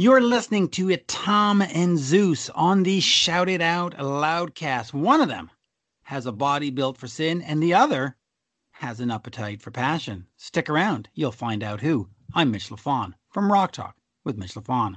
You're listening to it, Tom and Zeus on the Shout It Out Loudcast. One of them has a body built for sin, and the other has an appetite for passion. Stick around, you'll find out who. I'm Mitch LaFon from Rock Talk with Mitch LaFon.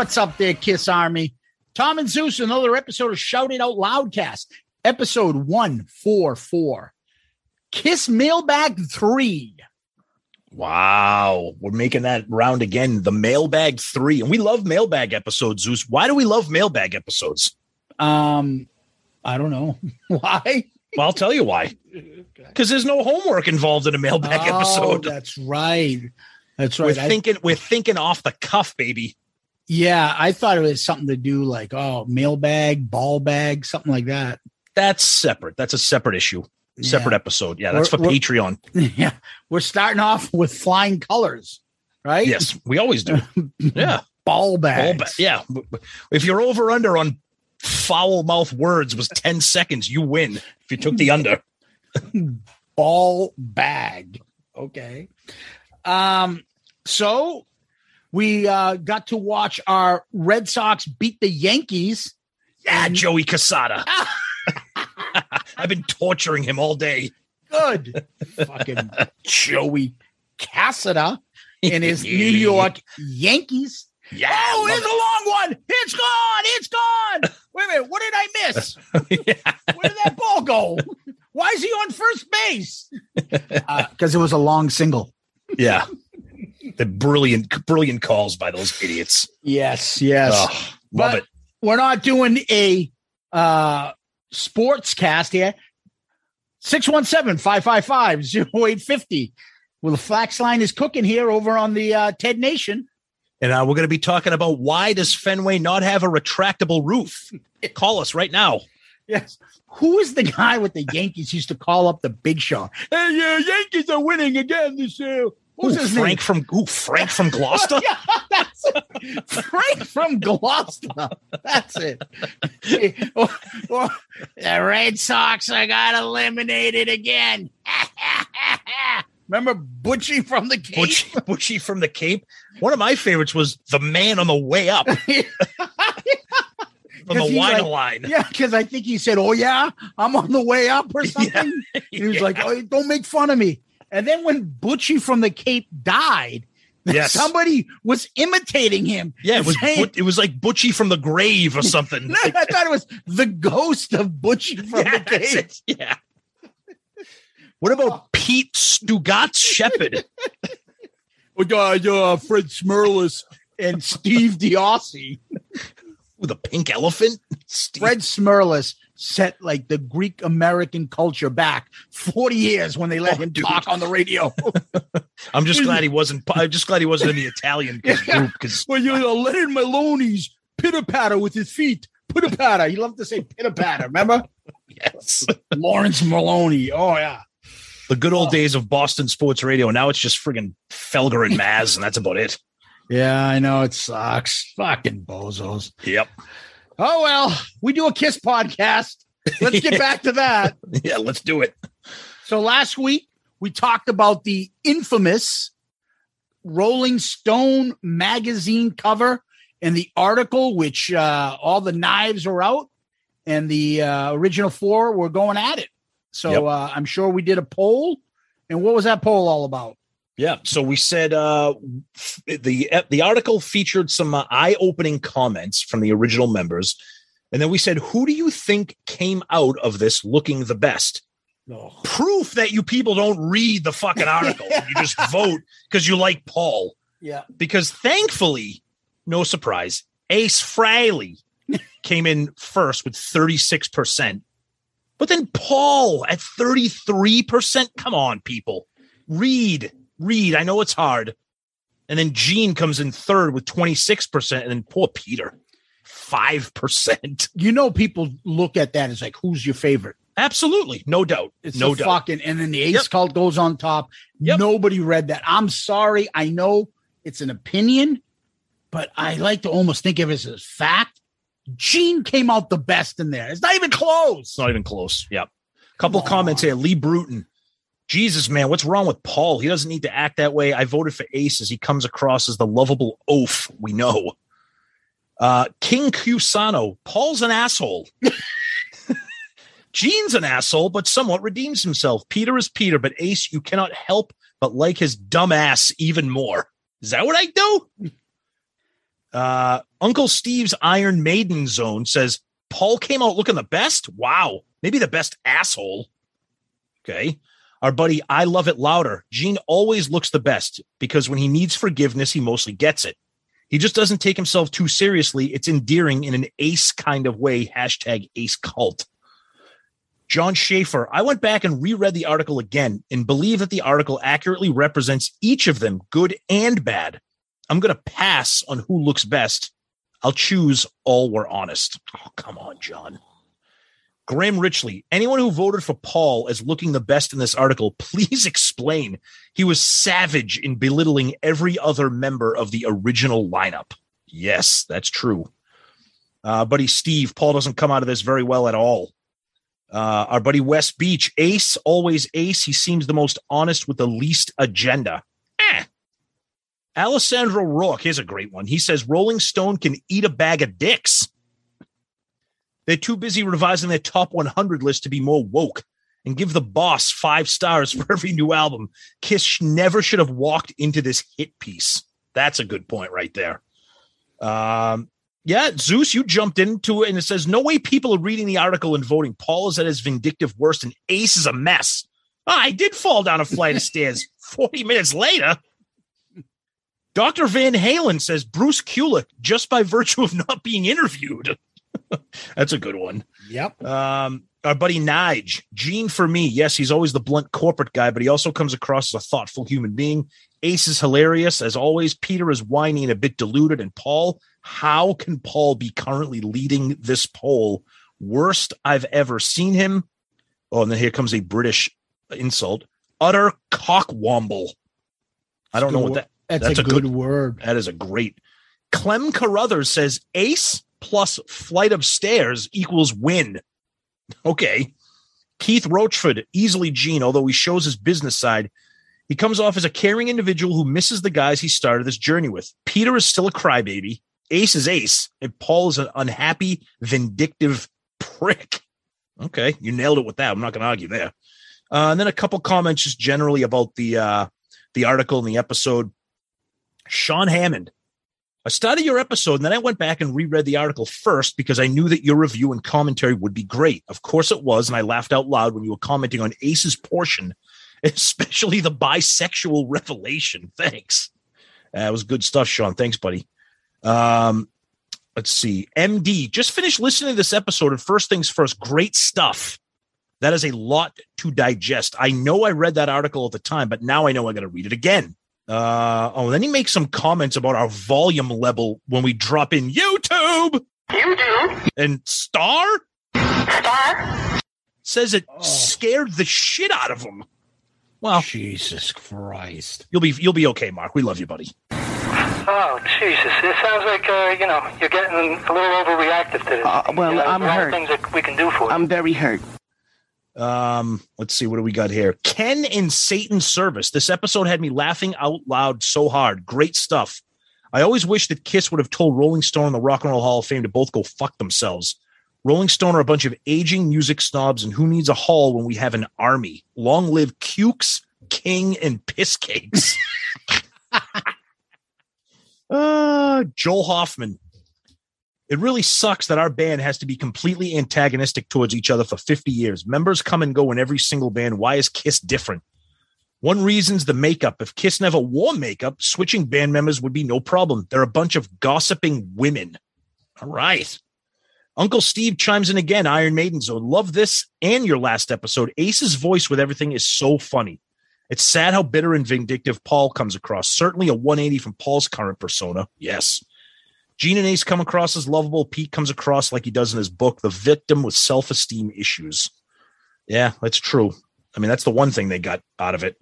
What's up there, Kiss Army? Tom and Zeus, another episode of Shout It Out Loudcast, episode 144. Kiss Mailbag 3. Wow, we're making that round again. The mailbag three, and we love mailbag episodes. Zeus, why do we love mailbag episodes? Um, I don't know. Why? Well, I'll tell you why. Because there's no homework involved in a mailbag Oh, episode. That's right. That's right. We're right. I- thinking, we're thinking off the cuff, baby. Yeah, I thought it was something to do like, oh, mailbag, ball bag, something like that. That's separate. That's a separate issue, separate Yeah. episode. Yeah, that's We're- for we're- Patreon. yeah. We're starting off with flying colors, right? Yes, we always do. Yeah, Ball bag. ba- yeah. If you're over under on foul mouth words was ten seconds, you win. If you took the under, ball bag. Okay. Um, so we uh got to watch our Red Sox beat the Yankees. yeah, Joey Casada. I've been torturing him all day. Good. Fucking Joey Cassada in his New York Yankees. Yeah, Oh, it's a long one. It's gone. It's gone. Wait a minute. What did I miss? Where did that ball go? Why is he on first base? Because it was a long single. Yeah. The brilliant, brilliant calls by those idiots. Yes, yes. Oh, love But it. We're not doing a uh sports cast here. 617-555-0850. Well, the flax line is cooking here over on the uh, TED Nation. And uh, we're going to be talking about why does Fenway not have a retractable roof? Call us right now. Yes. Who is the guy with the Yankees used to call up the big show? Hey, yeah, Yankees are winning again this year. Who's Ooh, Frank name? from ooh, Frank from Gloucester. yeah, that's it. Frank from Gloucester. That's it. Or- or, the Red Sox are got eliminated again. Remember Butchie from the Cape? Butchie, Butchie from the Cape. One of my favorites was the man on the way up from the wine like- line. Yeah, because I think he said, "Oh yeah, I'm on the way up" or something. He was Yeah. like, "Oh, don't make fun of me." And then when Butchie from the Cape died, Yes. somebody was imitating him. Yeah, it was saying- But- it was like Butchie from the grave or something. No, I thought it was the ghost of Butchie from yeah, the Cape. Yeah. What about Pete Stugatz Sheppard? We got uh, Fred Smerlas and Steve DeOssie. with a pink elephant? Steve- Fred Smerlas set like the Greek American culture back 40 years when they let Oh, him dude. talk on the radio. I'm just glad he wasn't. I'm just glad he wasn't in the Italian group because well, you know, Leonard Maloney's pitter patter with his feet. pitter patter. He loved to say pitter patter. Remember Yes. Lawrence Maloney? Oh yeah. The good old oh. days of Boston sports radio. Now it's just friggin' Felger and Maz, and that's about it. Yeah, I know it sucks. Fucking bozos. Yep. Oh well, we do a Kiss podcast. Let's get back to that. Yeah, let's do it. So last week we talked about the infamous Rolling Stone magazine cover and the article, which uh, all the knives were out, and the uh, original four were going at it. So Yep. uh, I'm sure we did a poll. And what was that poll all about? Yeah. So we said uh, the the article featured some uh, eye opening comments from the original members, and then we said, who do you think came out of this looking the best? Proof that you people don't read the fucking article. you just vote because you like Paul. Yeah. Because thankfully, no surprise, Ace Frehley came in first with 36%. But then Paul at 33%. Come on, people. Read, read. I know it's hard. And then Gene comes in third with 26%. And then poor Peter, 5%. You know, people look at that as like, who's your favorite? Absolutely. No doubt. It's no doubt. fucking, and then the ace Yep. cult goes on top. Yep. Nobody read that. I'm sorry. I know it's an opinion, but I like to almost think of it as a fact. Gene came out the best in there. It's not even close. It's not even close. Yep. A Couple Come comments on. here. Lee Bruton. Jesus, man, what's wrong with Paul? He doesn't need to act that way. I voted for Aces. he comes across as the lovable oaf we know. Uh, King Cusano. Paul's an asshole. Gene's an asshole, but somewhat redeems himself. Peter is Peter, but Ace, you cannot help but like his dumb ass even more. Is that what I do? Uh, Uncle Steve's Iron Maiden Zone says Paul came out looking the best. Wow, maybe the best asshole. Okay. Our buddy, I love it louder. Gene always looks the best because when he needs forgiveness, he mostly gets it. He just doesn't take himself too seriously. It's endearing in an ace kind of way. Hashtag ace cult. John Schaefer, I went back and reread the article again and believe that the article accurately represents each of them, good and bad. I'm going to pass on who looks best. I'll choose all were honest. Oh, come on, John. Graham Richley, anyone who voted for Paul as looking the best in this article, please explain. He was savage in belittling every other member of the original lineup. Yes, that's true. Uh, buddy Steve, Paul doesn't come out of this very well at all. Uh, our buddy West Beach, Ace, always Ace. He seems the most honest with the least agenda. Eh. Alessandro Rourke, here's a great one. He says Rolling Stone can eat a bag of dicks. They're too busy revising their top 100 list to be more woke and give the boss five stars for every new album. Kiss never should have walked into this hit piece. That's a good point right there. Um, yeah, Zeus, you jumped into it and it says, No way people are reading the article and voting. Paul is at his vindictive worst and Ace is a mess. Ah, I did fall down a flight of stairs 40 minutes later. Dr. Van Halen says Bruce Kulick just by virtue of not being interviewed. That's a good one. Yep. Um, our buddy Nige, Gene for me. Yes, he's always the blunt corporate guy, but he also comes across as a thoughtful human being. Ace is hilarious. As always, Peter is whiny and a bit deluded. And Paul, how can Paul be currently leading this poll? Worst I've ever seen him. Oh, and then here comes a British insult. Utter cockwomble. I don't know what that That's, That's a, a good, good- word. that is a great. Clem Carruthers says ace plus flight of stairs equals win. Okay. Keith Roachford, easily Gene, although he shows his business side. He comes off as a caring individual who misses the guys he started this journey with. Peter is still a crybaby. Ace is Ace, and Paul is an unhappy, vindictive prick. Okay, you nailed it with that. I'm not going to argue there. Uh, and then a couple comments just generally about the uh, the article and the episode. Sean Hammond. I started your episode and then I went back and reread the article first because I knew that your review and commentary would be great. Of course it was. And I laughed out loud when you were commenting on Ace's portion, especially the bisexual revelation. Thanks. That was good stuff, Sean. Thanks, buddy. Um, let's see. MD, just finished listening to this episode. And first things first, great stuff. That is a lot to digest. I know I read that article at the time, but now I know I got to read it again. Uh, oh, then he makes some comments about our volume level when we drop in YouTube. You do. And Star Star. says it Oh. scared the shit out of him. Well, Jesus Christ. you'll be you'll be okay, Mark. We love you, buddy. Oh, Jesus. It sounds like, uh, you know, you're getting a little overreactive to this. Uh, well, You know, I'm hurt. things that we can do for you. I'm very hurt. Um, let's see what do we got here. Ken in Satan's service. This episode had me laughing out loud so hard. Great stuff. I always wish that Kiss would have told Rolling Stone and the Rock and Roll Hall of Fame to both go fuck themselves. Rolling Stone are a bunch of aging music snobs, and who needs a hall when we have an army? Long live Cukes, King, and Piss Cakes. uh, Joel Hoffman. It really sucks that our band has to be completely antagonistic towards each other for 50 years. Members come and go in every single band. Why is Kiss different? One reason's the makeup. If Kiss never wore makeup, switching band members would be no problem. They're a bunch of gossiping women. All right. Uncle Steve chimes in again, Iron Maiden Zone. Love this and your last episode. Ace's voice with everything is so funny. It's sad how bitter and vindictive Paul comes across. Certainly a 180 from Paul's current persona. Yes. Gene and Ace come across as lovable. Pete comes across like he does in his book, the victim with self esteem issues. Yeah, that's true. I mean, that's the one thing they got out of it.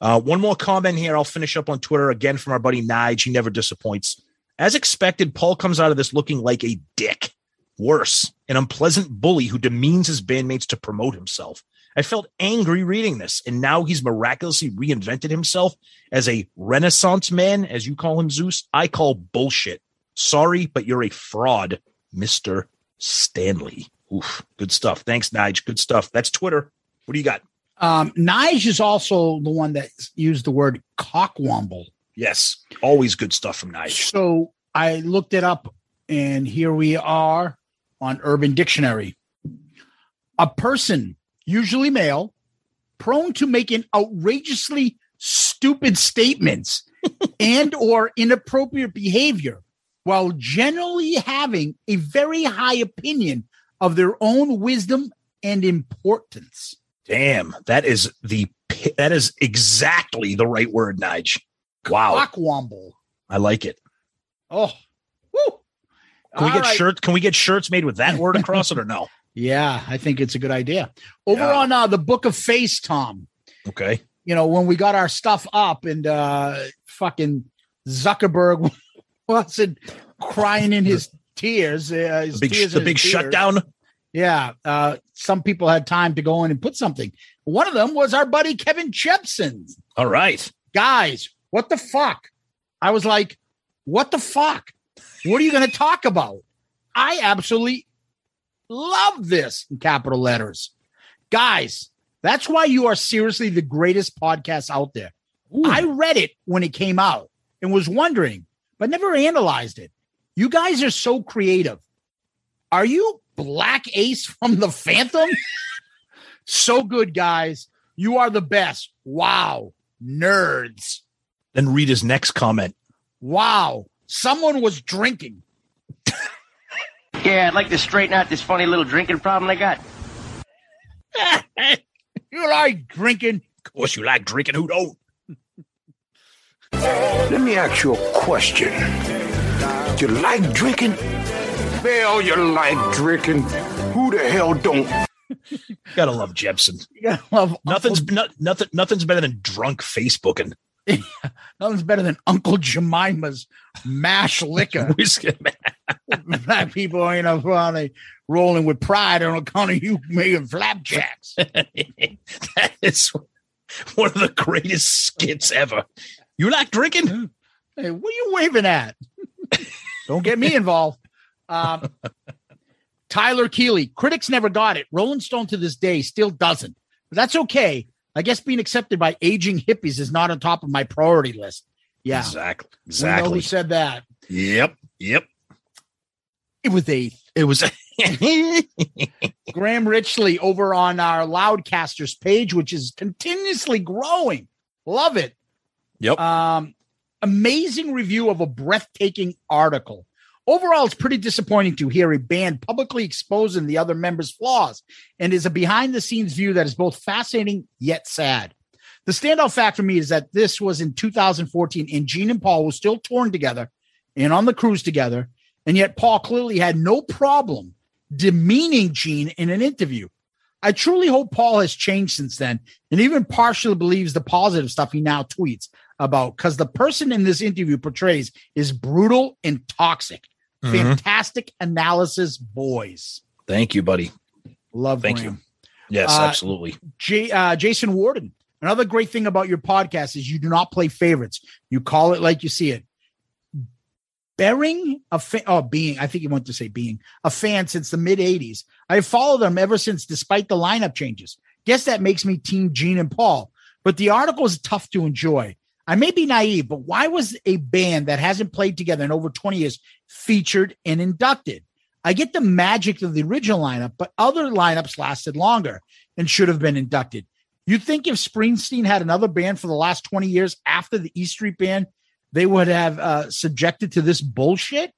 Uh, one more comment here. I'll finish up on Twitter again from our buddy Nige. He never disappoints. As expected, Paul comes out of this looking like a dick. Worse, an unpleasant bully who demeans his bandmates to promote himself. I felt angry reading this, and now he's miraculously reinvented himself as a renaissance man, as you call him, Zeus. I call bullshit. Sorry, but you're a fraud, Mr. Stanley. Oof, good stuff. Thanks, Nige. Good stuff. That's Twitter. What do you got? Um, Nige is also the one that used the word cockwomble. Yes, always good stuff from Nige. So I looked it up, and here we are on Urban Dictionary. A person, usually male, prone to making outrageously stupid statements and or inappropriate behavior while generally having a very high opinion of their own wisdom and importance. Damn, that is the that is exactly the right word, Nige. Wow, Cockwomble. I like it. Oh, woo. Can we get right. shirts? Can we get shirts made with that word across it or no? Yeah, I think it's a good idea. Over Yeah. on uh, the Book of Face, Tom, Okay. you know, when we got our stuff up and uh, fucking Zuckerberg wasn't crying in his tears, uh, his The big tears the big shutdown. Yeah, uh, some people had time to go in and put something. One of them was our buddy Kevin Chepson. All right. Guys, what the fuck? I was like, what the fuck? What are you going to talk about? I absolutely love this in capital letters. Guys, that's why you are seriously the greatest podcast out there. I read it when it came out and was wondering, but never analyzed it. You guys are so creative. Are you Black Ace from the Phantom? so good, guys. You are the best. Wow. Nerds. Then read his next comment. Wow. Someone was drinking. Yeah, I'd like to straighten out this funny little drinking problem I got. you like drinking? Of course, you like drinking. Who don't? Let me ask you a question. Do you like drinking? Hell, you like drinking. Who the hell don't? Gotta love Jepson. You gotta love Nothing's Uncle, not, nothing. Nothing's better than drunk Facebooking. nothing's better than Uncle Jemima's mash liquor. Whiskey, man. Black people ain't up on a rolling with pride on account of you making flapjacks. that is one of the greatest skits ever. You like drinking? Hey, what are you waving at? Don't get me involved. Um, Tyler Keeley, critics never got it. Rolling Stone to this day still doesn't. But that's okay. I guess being accepted by aging hippies is not on top of my priority list. Yeah. Exactly. Exactly. who said that. Yep. Yep. It was a It was. Graham Richley over on our Loudcasters page, which is continuously growing. Love it. Yep. Um, amazing review of a breathtaking article. Overall, it's pretty disappointing to hear a band publicly exposing the other members' flaws and is a behind the scenes view that is both fascinating yet sad. The standout fact for me is that this was in 2014 and Gene and Paul were still torn together and on the cruise together. And yet Paul clearly had no problem demeaning Gene in an interview. I truly hope Paul has changed since then and even partially believes the positive stuff he now tweets about because the person in this interview portrays is brutal and toxic. Mhm. Fantastic analysis, boys. Thank you, buddy. Love Thank Graham. you. Yes, Uh, absolutely. J, uh, Jason Warden. Another great thing about your podcast is you do not play favorites. You call it like you see it. Bearing a fa- oh being, I think you want to say being a fan since the mid '80s. I've followed them ever since, despite the lineup changes. Guess that makes me Team Gene and Paul. But the article is tough to enjoy. I may be naive, but why was a band that hasn't played together in over 20 years featured and inducted? I get the magic of the original lineup, but other lineups lasted longer and should have been inducted. You think if Springsteen had another band for the last 20 years after the E Street Band, they would have uh, subjected to this bullshit?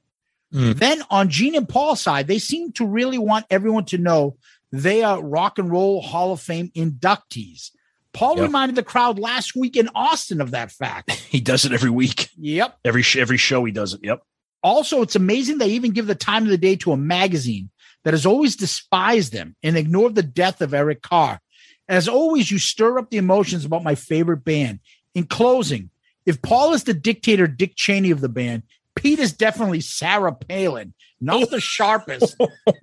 Mm. Then on Gene and Paul's side, they seem to really want everyone to know they are Rock and Roll Hall of Fame inductees. Paul Yep. reminded the crowd last week in Austin of that fact. He does it every week. Yep. Every sh- every show he does it. Yep. Also, it's amazing they even give the time of the day to a magazine that has always despised them and ignored the death of Eric Carr. As always, you stir up the emotions about my favorite band. In closing, if Paul is the dictator Dick Cheney of the band, Pete is definitely Sarah Palin, not the sharpest.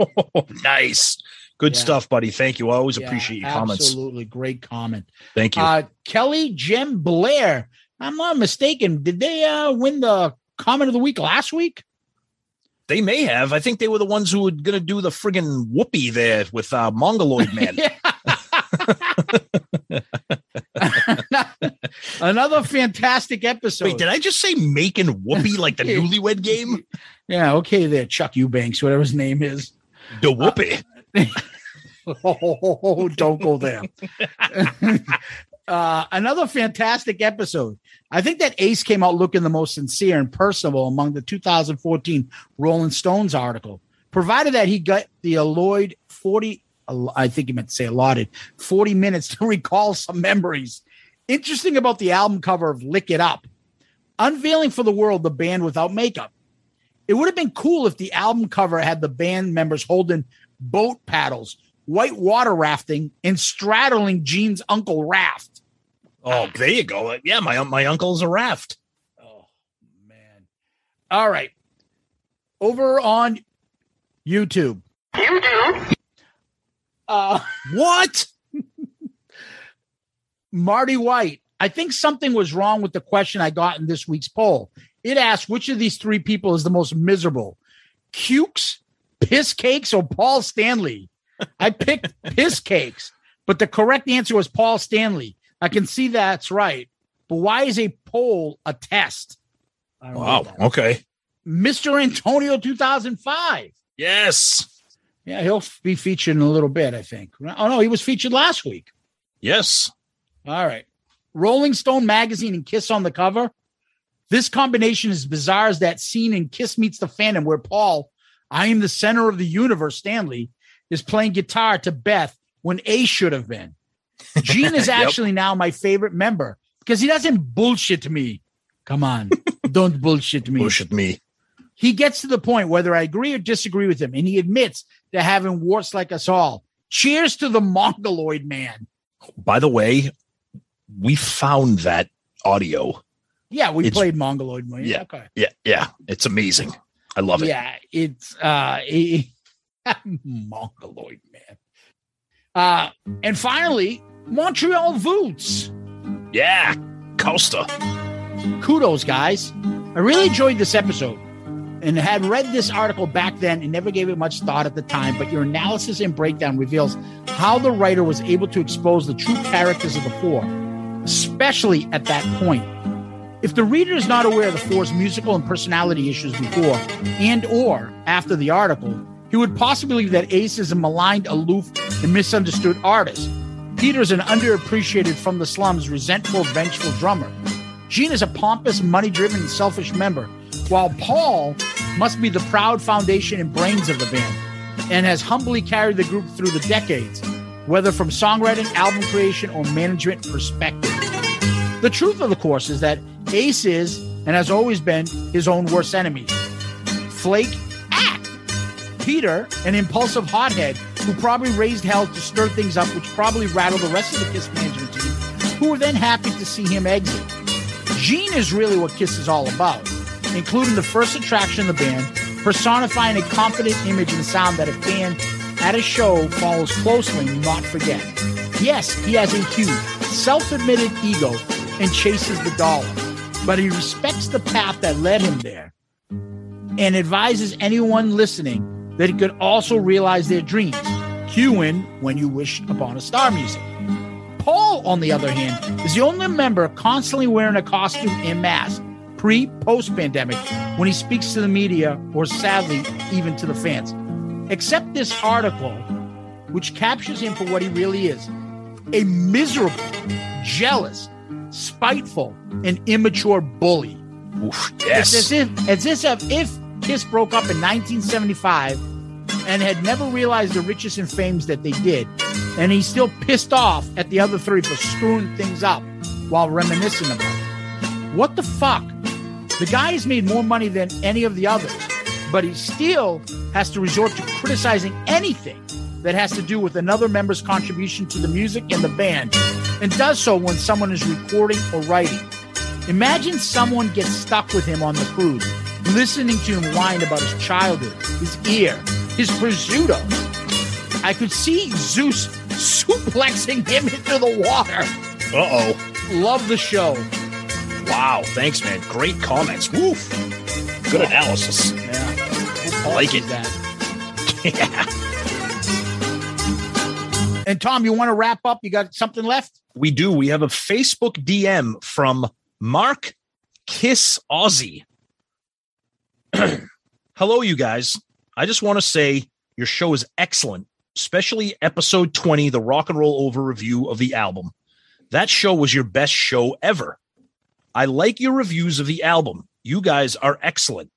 nice. Good Yeah. stuff, buddy. Thank you. I always Yeah, appreciate your comments. Absolutely great comment. Thank you. Uh, Kelly Jim Blair. I'm not mistaken. Did they uh, win the comment of the week last week? they may have. I think they were the ones who were going to do the friggin' whoopee there with uh, Mongoloid Man. Another fantastic episode. Wait, did I just say making whoopee like the newlywed game? Yeah, okay, there, Chuck Eubanks, whatever his name is. The whoopee. Oh, don't go there. uh, another fantastic episode. I think that Ace came out looking the most sincere and personable among the 2014 Rolling Stones article, provided that he got the alloyed 40, I think he meant to say allotted 40 minutes to recall some memories. Interesting about the album cover of Lick It Up, unveiling for the world the band without makeup. It would have been cool if the album cover had the band members holding boat paddles, white water rafting, and straddling Gene's uncle Raft. Oh, there you go. Yeah, my my uncle's a raft. Oh man. All right. Over on YouTube. You do? Uh, what? Marty White. I think something was wrong with the question I got in this week's poll. It asked which of these three people is the most miserable Cukes, Piss Cakes, or Paul Stanley? I picked Piss Cakes, but the correct answer was Paul Stanley. I can see that's right. But why is a poll a test? Wow. Okay. Mr. Antonio 2005. Yes. Yeah, he'll be featured in a little bit, I think. Oh, no, he was featured last week. Yes. All right. Rolling Stone magazine and Kiss on the cover. This combination is bizarre as that scene in Kiss Meets the Phantom where Paul, I am the center of the universe, Stanley, is playing guitar to Beth when A should have been. Gene is Yep. actually now my favorite member because he doesn't bullshit me. Come on. Don't bullshit me. Bullshit me. He gets to the point whether I agree or disagree with him, and he admits to having warts like us all. Cheers to the Mongoloid man. By the way, we found that audio. Yeah, we It's- played Mongoloid man. Yeah. Okay. Yeah. Yeah. It's amazing. I love it. Yeah, it's uh it- Mongoloid man. Uh and finally, Montreal Voots. Yeah. Costa. Kudos, guys. I really enjoyed this episode and had read this article back then and never gave it much thought at the time, but your analysis and breakdown reveals how the writer was able to expose the true characters of the four, especially at that point. If the reader is not aware of the four's musical and personality issues before and or after the article, he would possibly believe that Ace is a maligned, aloof, and misunderstood artist. Peter is an underappreciated from the slums, resentful, vengeful drummer. Gene is a pompous, money driven, and selfish member, while Paul must be the proud foundation and brains of the band and has humbly carried the group through the decades, whether from songwriting, album creation, or management perspective. The truth of the course is that Ace is, and has always been, his own worst enemy. Flake, act. Peter, an impulsive hothead who probably raised hell to stir things up, which probably rattled the rest of the Kiss management team, who were then happy to see him exit. Gene is really what Kiss is all about, including the first attraction of the band, personifying a confident image and sound that a fan at a show follows closely and not forget. Yes, he has a huge, self admitted ego and chases the dollar, but he respects the path that led him there and advises anyone listening that he could also realize their dreams. Cue in When You Wish Upon a Star music. Paul, on the other hand, is the only member constantly wearing a costume and mask, pre post pandemic, when he speaks to the media or sadly, even to the fans. Except this article, which captures him for what he really is a miserable, jealous, spiteful, and immature bully. Oof, It's yes. as if, as if, if Kiss broke up in 1975 and had never realized the riches and fames that they did, and he's still pissed off at the other three for screwing things up while reminiscing about it. What the fuck? The guy has made more money than any of the others, but he still has to resort to criticizing anything that has to do with another member's contribution to the music and the band, and does so when someone is recording or writing. Imagine someone gets stuck with him on the cruise, listening to him whine about his childhood, his ear, his prosciutto. I could see Zeus suplexing him into the water. Uh oh. Love the show. Wow. Thanks, man. Great comments. Woof. Good analysis. Yeah. I like it. That. yeah. And Tom, you want to wrap up? You got something left? We do. We have a Facebook DM from Mark Kiss Aussie. Hello, you guys. I just want to say your show is excellent, especially episode 20, the rock and roll over review of the album. That show was your best show ever. I like your reviews of the album. You guys are excellent.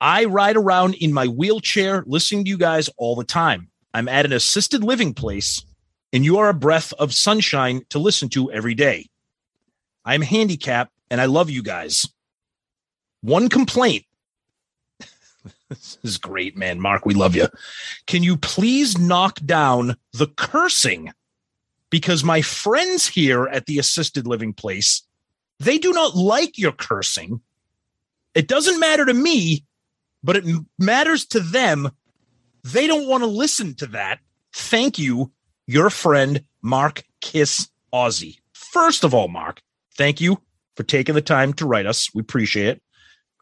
I ride around in my wheelchair listening to you guys all the time. I'm at an assisted living place, and you are a breath of sunshine to listen to every day. I'm handicapped, and I love you guys. One complaint. this is great, man. Mark, we love you. Can you please knock down the cursing? Because my friends here at the assisted living place, they do not like your cursing. It doesn't matter to me, but it matters to them. They don't want to listen to that. Thank you, your friend, Mark Kiss Aussie. First of all, Mark, thank you for taking the time to write us. We appreciate it.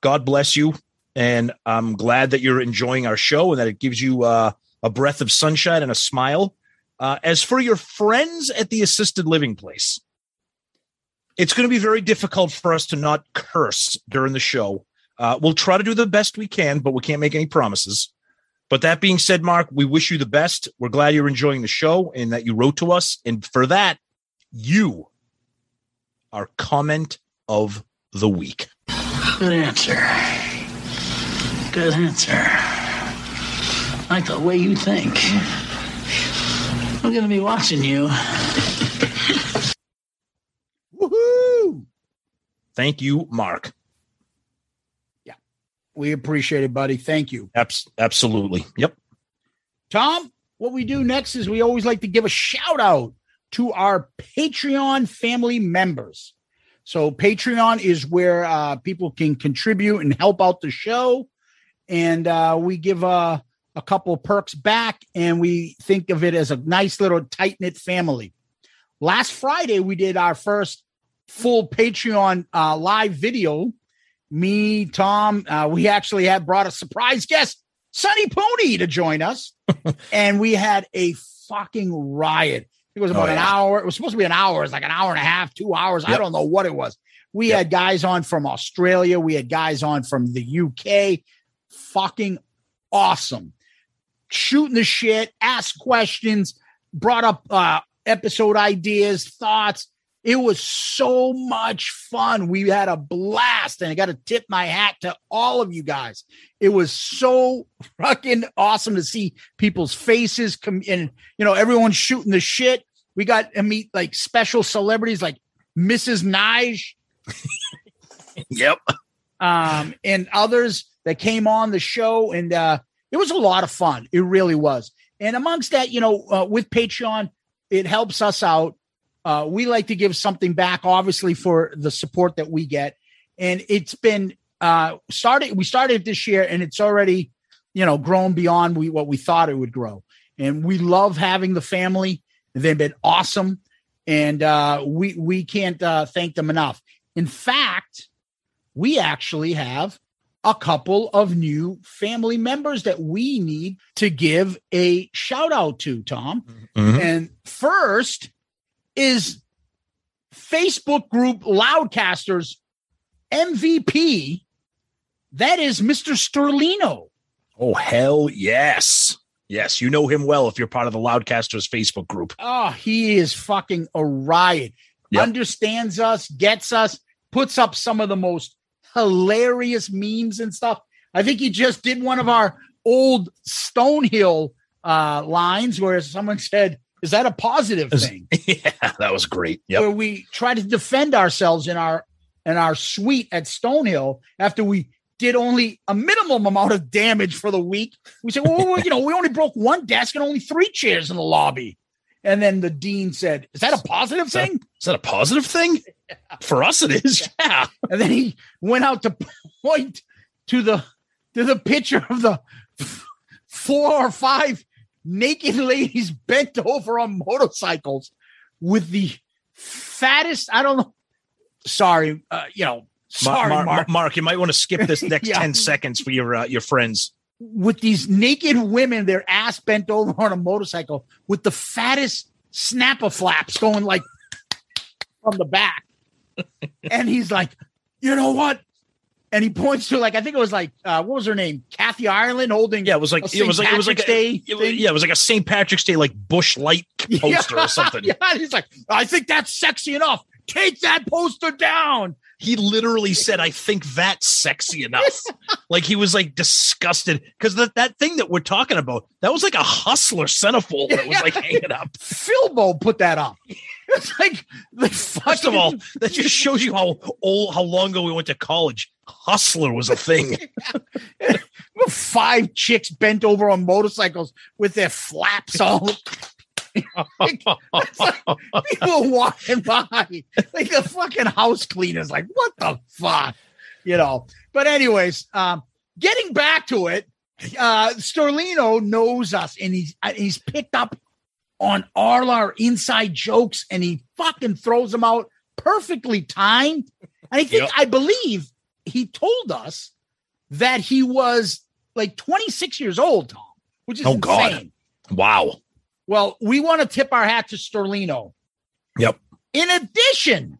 God bless you. And I'm glad that you're enjoying our show and that it gives you uh, a breath of sunshine and a smile. Uh, as for your friends at the assisted living place, it's going to be very difficult for us to not curse during the show. Uh, we'll try to do the best we can, but we can't make any promises. But that being said, Mark, we wish you the best. We're glad you're enjoying the show and that you wrote to us. And for that, you are comment of the week. Good answer. Good answer. Like the way you think. I'm gonna be watching you. Woohoo! Thank you, Mark. We appreciate it, buddy. Thank you. Abs- absolutely. Yep. Tom, what we do next is we always like to give a shout out to our Patreon family members. So, Patreon is where uh, people can contribute and help out the show. And uh, we give uh, a couple perks back, and we think of it as a nice little tight knit family. Last Friday, we did our first full Patreon uh, live video. Me, Tom, uh, we actually had brought a surprise guest, Sonny Pony, to join us. and we had a fucking riot. It was about Oh, an hour. It was supposed to be an hour. It's like an hour and a half, two hours. I don't know what it was. We Yep. had guys on from Australia. We had guys on from the UK. Fucking awesome. Shooting the shit, ask questions, brought up uh, episode ideas, thoughts. It was so much fun. We had a blast, and I got to tip my hat to all of you guys. It was so fucking awesome to see people's faces come in. You know, everyone shooting the shit. We got to meet like special celebrities like Mrs. Nige Yep. um, and others that came on the show. And uh, it it was a lot of fun. It really was. And amongst that, you know, uh, with Patreon, it helps us out. Uh, we like to give something back, obviously, for the support that we get. And it's been uh, started. We started this year, and it's already, you know, grown beyond we, what we thought it would grow. And we love having the family. They've been awesome, and uh, we we can't uh, thank them enough. In fact, we actually have a couple of new family members that we need to give a shout out to, Tom. Mhm. And first is Facebook group Loudcasters MVP. That is Mr. Sterlino. Oh, hell yes. Yes, you know him well if you're part of the Loudcasters Facebook group. Oh, he is fucking a riot. Yep. Understands us, gets us, puts up some of the most hilarious memes and stuff. I think he just did one of our old Stonehill uh, lines where someone said, Is that a positive thing? yeah, that was great. Yep. Where we try to defend ourselves in our in our suite at Stonehill after we did only a minimum amount of damage for the week. We said, well, you know, we only broke one desk and only three chairs in the lobby. And then the dean said, Is that a positive Is that, thing? is that a positive thing? For us, it is. Yeah. And then he went out to point to the to the picture of the four or five naked ladies bent over on motorcycles with the fattest, I don't know. Sorry, uh, you know, sorry, Mar- Mar- Mark. Mark, you might want to skip this next Yeah. 10 seconds for your uh, your friends. with these naked women, their ass bent over on a motorcycle with the fattest snapper flaps going like from the back. and he's like, you know what? And he points to like I think it was like uh, what was her name? Kathy Ireland holding Yeah, it was like a it was like it was like St. a, Patrick's Day it yeah, it was like a St. Patrick's Day like bush light poster or something. Yeah, and he's like, I think that's sexy enough. Take that poster down. He literally said, "I think that's sexy enough." like he was like disgusted because that that thing that we're talking about that was like a hustler centerfold that was like hanging up. Philbo put that up. It's like the First of all, that just shows you how old, how long ago we went to college. Hustler was a thing. five chicks bent over on motorcycles with their flaps all. It's like people walking by, like the fucking house cleaners, like what the fuck, you know. But anyways, um, getting back to it, uh, Sterlino knows us, and he's uh, he's picked up on all our inside jokes, and he fucking throws them out perfectly timed. And I think Yep. I believe he told us that he was like 26 years old, Tom, which is Oh, God. insane. wow. Well, we want to tip our hat to Sterlino. Yep. In addition,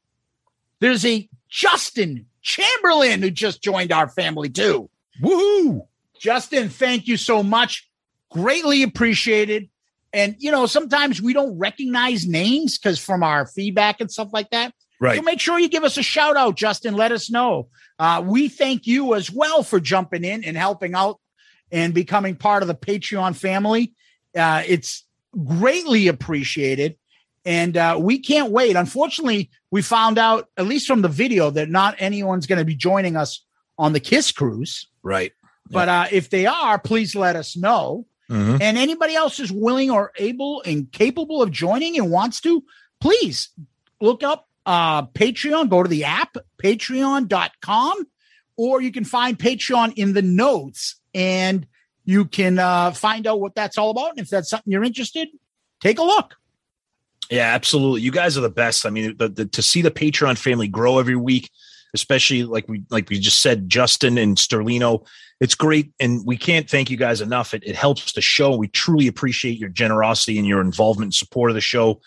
there's a Justin Chamberlain who just joined our family too. Woohoo! Justin, thank you so much. Greatly appreciated. And you know, sometimes we don't recognize names because from our feedback and stuff like that. Right. So make sure you give us a shout out, Justin. Let us know. Uh, we thank you as well for jumping in and helping out and becoming part of the Patreon family. Uh, it's greatly appreciated. And uh, we can't wait. Unfortunately, we found out, at least from the video, that not anyone's going to be joining us on the Kiss cruise. Right. But uh, if they are, please let us know. Mhm. And anybody else is willing or able and capable of joining and wants to, please look up uh, Patreon, go to the app, patreon.com, or you can find Patreon in the notes and you can uh, find out what that's all about. And if that's something you're interested, take a look. Yeah, absolutely. You guys are the best. I mean, the, the, to see the Patreon family grow every week, especially like we like we just said, Justin and Sterlino, it's great, and we can't thank you guys enough. It, it helps the show. We truly appreciate your generosity and your involvement and support of the show.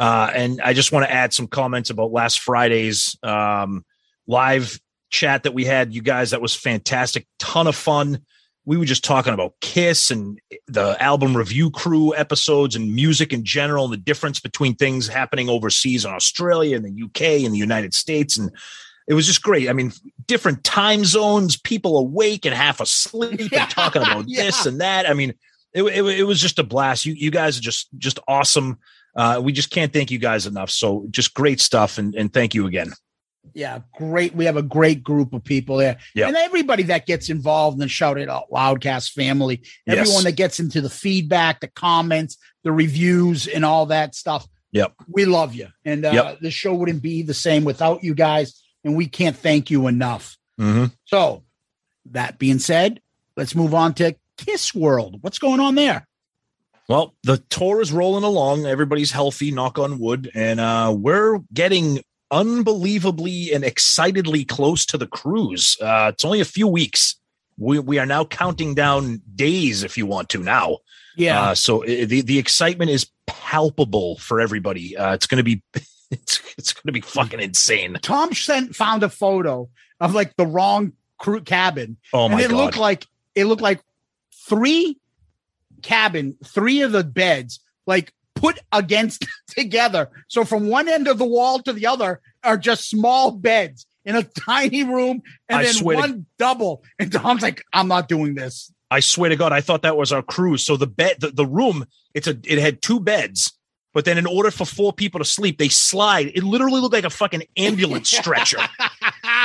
Uh, and I just want to add some comments about last Friday's um, live chat that we had. You guys, that was fantastic, ton of fun we were just talking about Kiss and the album review crew episodes and music in general, and the difference between things happening overseas in Australia and the UK and the United States. And it was just great. I mean, different time zones, people awake and half asleep Yeah, and talking about yeah. this and that. I mean, it, it, it was just a blast. You, you guys are just, just awesome. Uh, we just can't thank you guys enough. So just great stuff. And, and thank you again. Yeah, great. We have a great group of people there. Yeah. And everybody that gets involved in the Shout It Out Loudcast family, Yes. everyone that gets into the feedback, the comments, the reviews, and all that stuff. Yep. We love you. And uh, Yep. the show wouldn't be the same without you guys. And we can't thank you enough. Mm-hmm. So, that being said, let's move on to Kiss World. What's going on there? Well, the tour is rolling along. Everybody's healthy, knock on wood, and uh, we're getting unbelievably and excitedly close to the cruise. Uh, it's only a few weeks. We we are now counting down days, if you want to now. Yeah. Uh, so i the the excitement is palpable for everybody. Uh, it's going to be it's it's going to be fucking insane. Tom sent found a photo of like the wrong crew cabin. Oh my and it God. looked like it looked like three cabin, three of the beds, like put against together. So from one end of the wall to the other are just small beds in a tiny room, and I then swear to- one double. And Tom's like, I'm not doing this. I swear to God, I thought that was our cruise. So the bed, the, the room, it's a, it had two beds, but then in order for four people to sleep, they slide. It literally looked like a fucking ambulance stretcher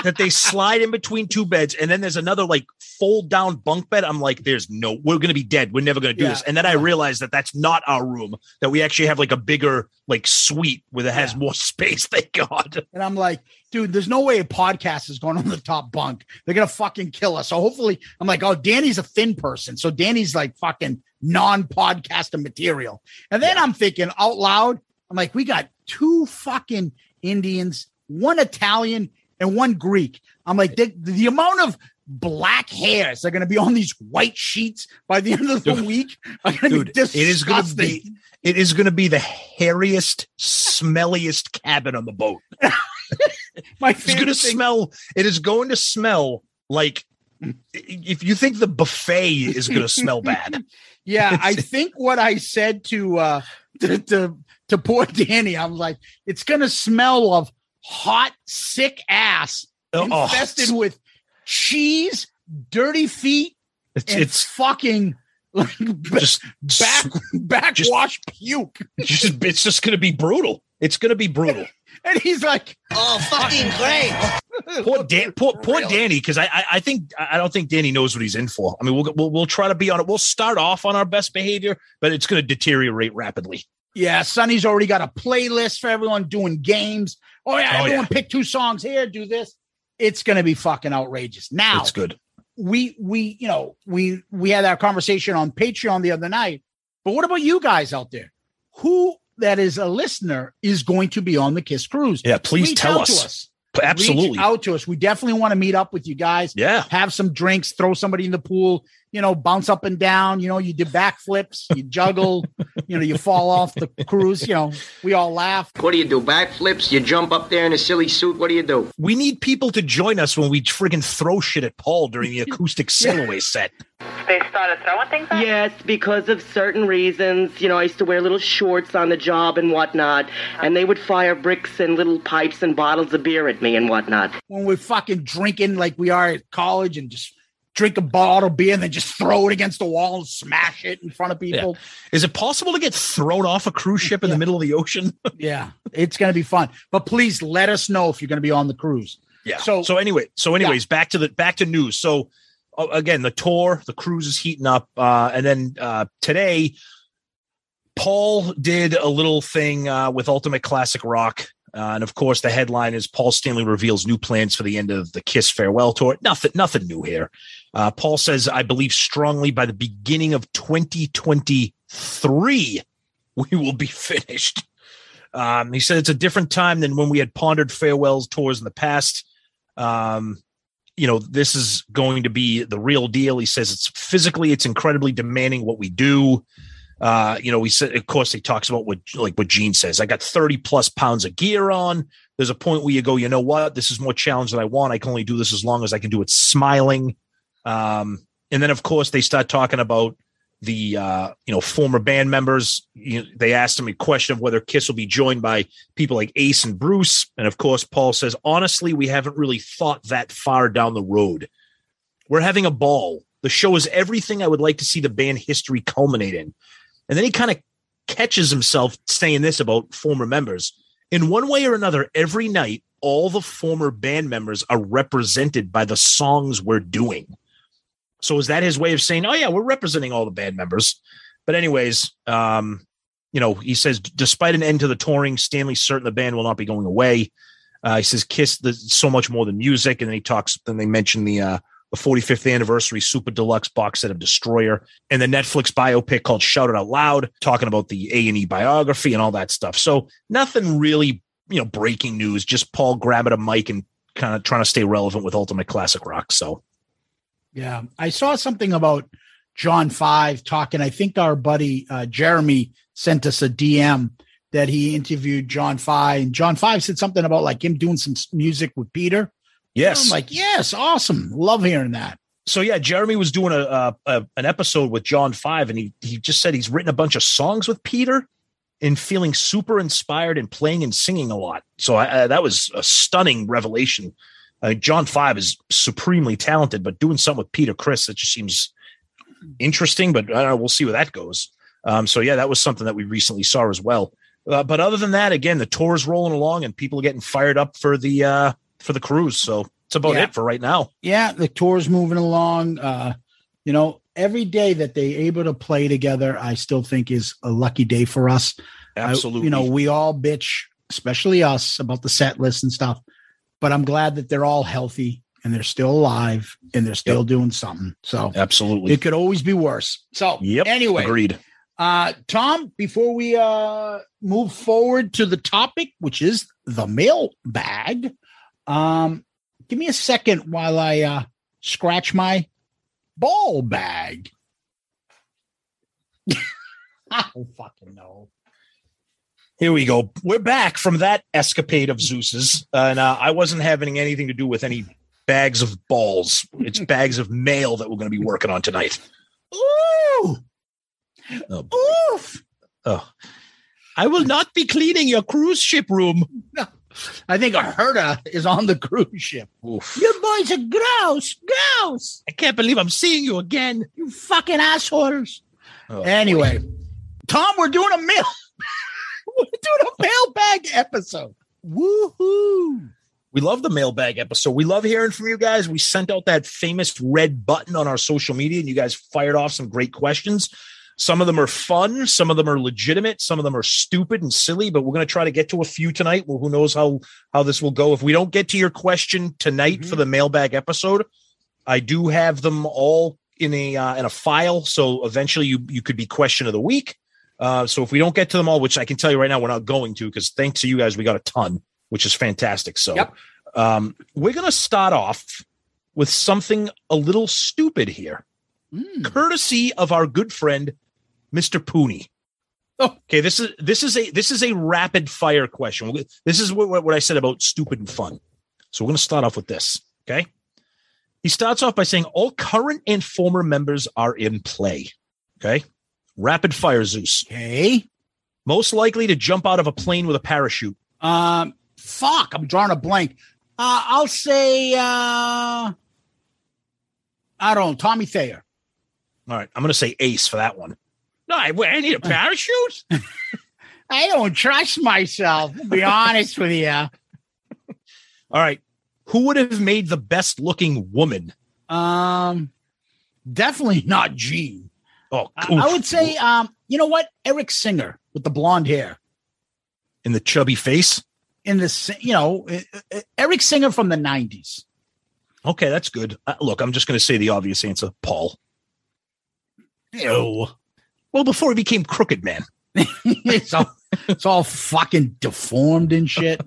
that they slide in between two beds, and then there's another like fold down bunk bed. I'm like, there's no, we're gonna be dead. We're never gonna do Yeah. this. And then I realized that that's not our room. That we actually have like a bigger like suite where it has Yeah. more space. Thank God. And I'm like, dude, there's no way a podcast is going on the top bunk. They're gonna fucking kill us. So hopefully, I'm like, oh, Danny's a thin person, so Danny's like fucking non-podcaster material. And then I'm thinking out loud, I'm like, we got two fucking Indians, one Italian, and one Greek. I'm like, the, the amount of black hairs are gonna be on these white sheets by the end of the Dude. week are gonna Dude, be it is gonna be it is gonna be the hairiest, smelliest cabin on the boat. My It's going to smell. It is going to smell like if you think the buffet is going to smell bad. Yeah, I think what I said to uh to to, to poor Danny, I was like, it's gonna smell of hot, sick ass Oh, oh, infested with cheese, dirty feet, It's and it's fucking like just back backwash puke. just it's just going to be brutal. It's going to be brutal. And he's like, Oh, fucking great. Poor Dan, poor, poor Danny, because I, I I think I don't think Danny knows what he's in for. I mean, we'll we'll, we'll try to be on it. We'll start off on our best behavior, but it's going to deteriorate rapidly. Yeah, Sonny's already got a playlist for everyone doing games. Oh yeah, Oh, everyone yeah. pick two songs here, do this. It's gonna be fucking outrageous. Now It's good. we we you know we we had our conversation on patreon the other night but what about you guys out there who that is a listener is going to be on the kiss cruise Yeah, please Reach tell us. to us Absolutely. Reach out to us we definitely want to meet up with you guys Yeah. have some drinks throw somebody in the pool you know bounce up and down you know you did backflips you juggle you know you fall off the cruise you know we all laugh What do you do? Backflips? You jump up there in a silly suit? What do you do? We need people to join us when we friggin' throw shit at Paul during the acoustic sail away set. They started throwing things at Yes, because of certain reasons. You know, I used to wear little shorts on the job and whatnot, and they would fire bricks and little pipes and bottles of beer at me and whatnot. when we're fucking drinking like we are at college and just drink a bottle of beer and then just throw it against the wall and smash it in front of people. Is it possible to get thrown off a cruise ship in the middle of the ocean? Yeah, it's going to be fun. But please let us know if you're going to be on the cruise. Yeah. So- So anyway, so anyways, back to the back to news. So uh, again, the tour, the cruise is heating up, uh, and then uh, today, Paul did a little thing uh, with Ultimate Classic Rock. Uh, and of course, the headline is Paul Stanley reveals new plans for the end of the Kiss farewell tour. Nothing, nothing new here. Uh, Paul says, "I believe strongly by the beginning of 2023, we will be finished." Um, he said it's a different time than when we had pondered farewells tours in the past. Um, you know, this is going to be the real deal. He says it's physically, it's incredibly demanding what we do. Uh, you know, we said, of course, he talks about what, like what Gene says. I got 30 plus pounds of gear on. There's a point where you go, you know what? This is more challenge than I want. I can only do this as long as I can do it smiling. Um, and then, of course, they start talking about the uh, you know former band members. You know, they asked him a question of whether Kiss will be joined by people like Ace and Bruce, and of course, Paul says, honestly, we haven't really thought that far down the road. We're having a ball. The show is everything I would like to see the band history culminate in. And then he kind of catches himself saying this about former members. In one way or another, every night, all the former band members are represented by the songs we're doing. So is that his way of saying, "Oh yeah, we're representing all the band members"? But anyways, um, you know, he says despite an end to the touring, Stanley's certain the band will not be going away. Uh, he says Kiss the so much more than music, and then he talks. Then they mention the uh, the 45th anniversary super deluxe box set of Destroyer and the Netflix biopic called Shout It Out Loud, talking about the A and E biography and all that stuff. So nothing really, you know, breaking news. Just Paul grabbing a mic and kind of trying to stay relevant with Ultimate Classic Rock. So Yeah, I saw something about John Five talking. I think our buddy uh, Jeremy sent us a DM that he interviewed John Five, and John Five said something about like him doing some music with Peter. yes, I'm like, yes, awesome, love hearing that. so yeah, Jeremy was doing a, a, a an episode with John Five, and he he just said he's written a bunch of songs with Peter, and feeling super inspired and playing and singing a lot. So I, uh, that was a stunning revelation. Uh, John Five is supremely talented, but doing something with Peter Criss that just seems interesting. But I don't know. We'll see where that goes. Um, so yeah, that was something that we recently saw as well. Uh, but other than that, again, the tour is rolling along, and people are getting fired up for the uh, for the cruise. So that's about Yeah. it for right now. Yeah, the tour's moving along. Uh, you know, every day that they able to play together, I still think is a lucky day for us. I- Absolutely. you know, we all bitch, especially us, about the set list and stuff. But I'm glad that they're all healthy and they're still alive and they're still doing something. So Absolutely. it could always be worse. So Yep. anyway, Agreed. uh, Tom, before we uh, move forward to the topic, which is the mail bag, um, give me a second while I uh, scratch my ball bag. I don't fucking know. Here we go. We're back from that escapade of Zeus's, and uh, I wasn't having anything to do with any bags of balls. It's bags of mail that we're going to be working on tonight. Ooh, Oh, oof. oh. I will not be cleaning your cruise ship room. No. I think a herda is on the cruise ship. Oof. You boys are gross, gross. I can't believe I'm seeing you again. You fucking assholes. Oh, anyway, Tom, we're doing a mail. We're doing a mailbag episode. Woohoo! We love the mailbag episode. We love hearing from you guys. We sent out that famous red button on our social media, and you guys fired off some great questions. Some of them are fun, some of them are legitimate, some of them are stupid and silly, but we're going to try to get to a few tonight. Well, who knows how how this will go. If we don't get to your question tonight for the mailbag episode, I do have them all in a uh, in a file. So eventually, you you could be question of the week. Uh, so if we don't get to them all, which I can tell you right now, we're not going to, because thanks to you guys, we got a ton, which is fantastic. So Yep. um, we're going to start off with something a little stupid here, Hmm. courtesy of our good friend, Mr. Pooney. Oh. Okay, this is this is a this is a rapid fire question. This is what, what I said about stupid and fun. So we're going to start off with this. Okay. He starts off by saying all current and former members are in play. Okay. Rapid fire Zeus. Okay. Most likely to jump out of a plane with a parachute. Um, fuck, I'm drawing a blank. Uh, I'll say, uh, I don't know, Tommy Thayer. All right. I'm going to say ace for that one. No, I, I need a parachute. I don't trust myself, to be honest with you. All right. Who would have made the best looking woman? Um, definitely not Gene. Oh, I, I would say, um, you know what? Eric Singer with the blonde hair in the chubby face. in the, you know, uh, uh, Eric Singer from the 90s. Okay, that's good. Uh, look, I'm just going to say the obvious answer Paul. Ew. Well, before he became Crooked Man. it's, all, it's all fucking deformed and shit.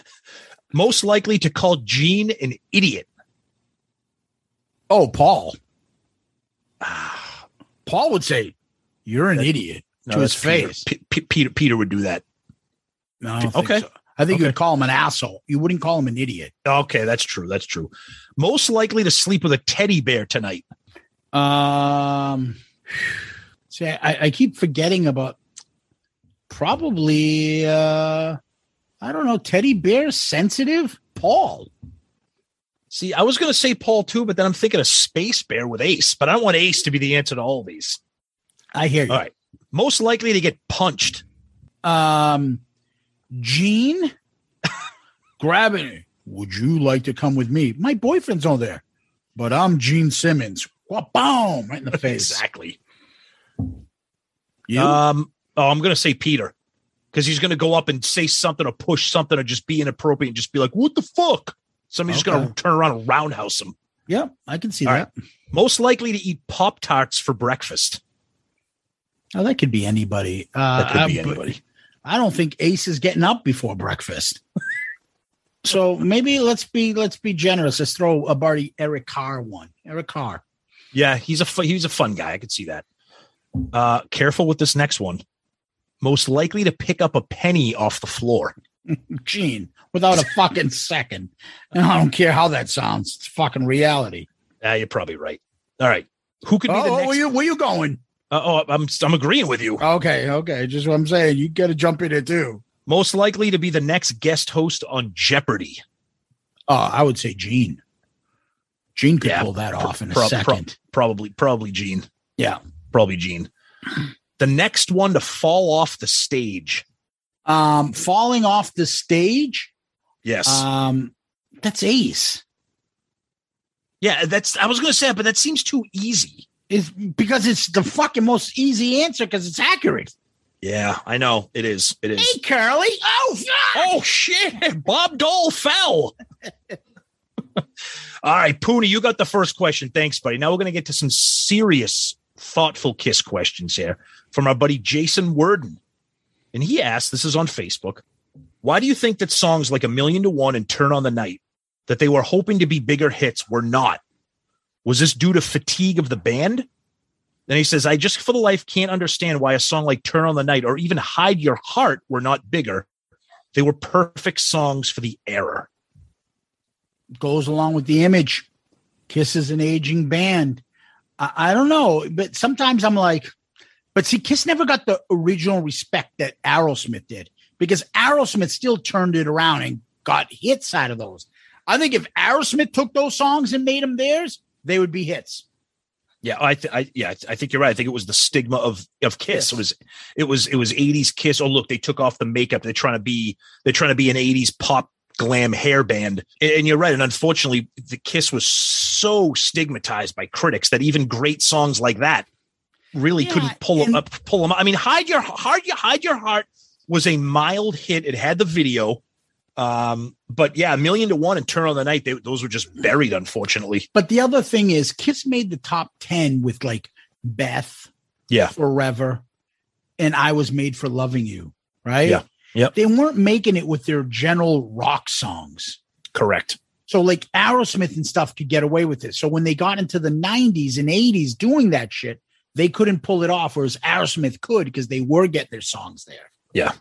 Most likely to call Gene an idiot. Oh, Paul. Paul would say, You're an idiot No, to his Peter. face. P- P- Peter, Peter would do that. No, I don't think Okay. so. I think Okay. you'd call him an asshole. You wouldn't call him an idiot. Okay, that's true. That's true. Most likely to sleep with a teddy bear tonight. Um, see, I, I keep forgetting about probably, uh, I don't know, teddy bear sensitive Paul. See, I was going to say Paul too, but then I'm thinking of Space Bear with Ace, but I don't want Ace to be the answer to all these. I hear you. All right. Most likely to get punched. Um, Gene grabbing. Would you like to come with me? My boyfriend's on there, but I'm Gene Simmons. Well, boom, right in the face. exactly. You? Um, oh, I'm gonna say Peter because he's gonna go up and say something or push something or just be inappropriate and just be like, "What the fuck?" Somebody's just gonna turn around and roundhouse him. yeah, I can see All that. Most likely to eat Pop Tarts for breakfast. Oh, that could be anybody. Uh, That could be I- anybody. I don't think Ace is getting up before breakfast. so maybe let's be let's be generous. Let's throw a Barty Eric Carr one. Eric Carr. Yeah, he's a fu- he's a fun guy. I could see that. Uh, careful with this next one. Most likely to pick up a penny off the floor. Gene, without a fucking second. And I don't care how that sounds. It's fucking reality. Yeah, you're probably right. All right, who could be Oh, the next? where you where you going? Uh, oh, I'm I'm agreeing with you. Okay, okay. Just what I'm saying. You got to jump in it too. Most likely to be the next guest host on Jeopardy. Oh, I would say Gene. Gene could Yeah, pull that off in a Pro- pro- second. probably, probably Gene. yeah. Probably Gene. The next one to fall off the stage. Um, falling off the stage. Yes. Um, that's Ace. yeah, that's. I was going to say, but that seems too easy. Is because it's the fucking most easy answer because it's accurate. Yeah, I know it is. It is. Hey, Curly. Oh, fuck. Oh shit! Bob Dole fell. All right, Pooney, you got the first question. Thanks, buddy. Now we're going to get to some serious, thoughtful kiss questions here from our buddy Jason Worden. And he asked, this is on Facebook, why do you think that songs like A Million to One and Turn on the Night, that they were hoping to be bigger hits, were not? Was this due to fatigue of the band? Then he says, I just for the life can't understand why a song like Turn on the Night or even Hide Your Heart were not bigger. They were perfect songs for the era. goes along with the image. Kiss is an aging band. I, I don't know, but sometimes I'm like, but see, Kiss never got the original respect that Aerosmith did because Aerosmith still turned it around and got hits out of those. I think if Aerosmith took those songs and made them theirs, they would be hits. Yeah, I, th- I yeah, I think you're right. I think it was the stigma of of Kiss. It was it was it was 80s Kiss. Oh, look, they took off the makeup. They're trying to be they're trying to be an 80s pop glam hair band. And, and you're right. And unfortunately, the Kiss was so stigmatized by critics that even great songs like that really Yeah, couldn't pull them and- up. Pull them. Up. I mean, hide your hide your hide your heart was a mild hit. It had the video. Um, but yeah, a million to one and turn on the night. They, those were just buried, unfortunately. But the other thing is, Kiss made the top 10 with like Beth, Yeah. Forever, and I Was Made for Loving You, right? Yeah. Yep. They weren't making it with their general rock songs. Correct. So like Aerosmith and stuff could get away with it. So when they got into the 90s and 80s doing that shit, they couldn't pull it off, whereas Aerosmith could because they were getting their songs there. Yeah.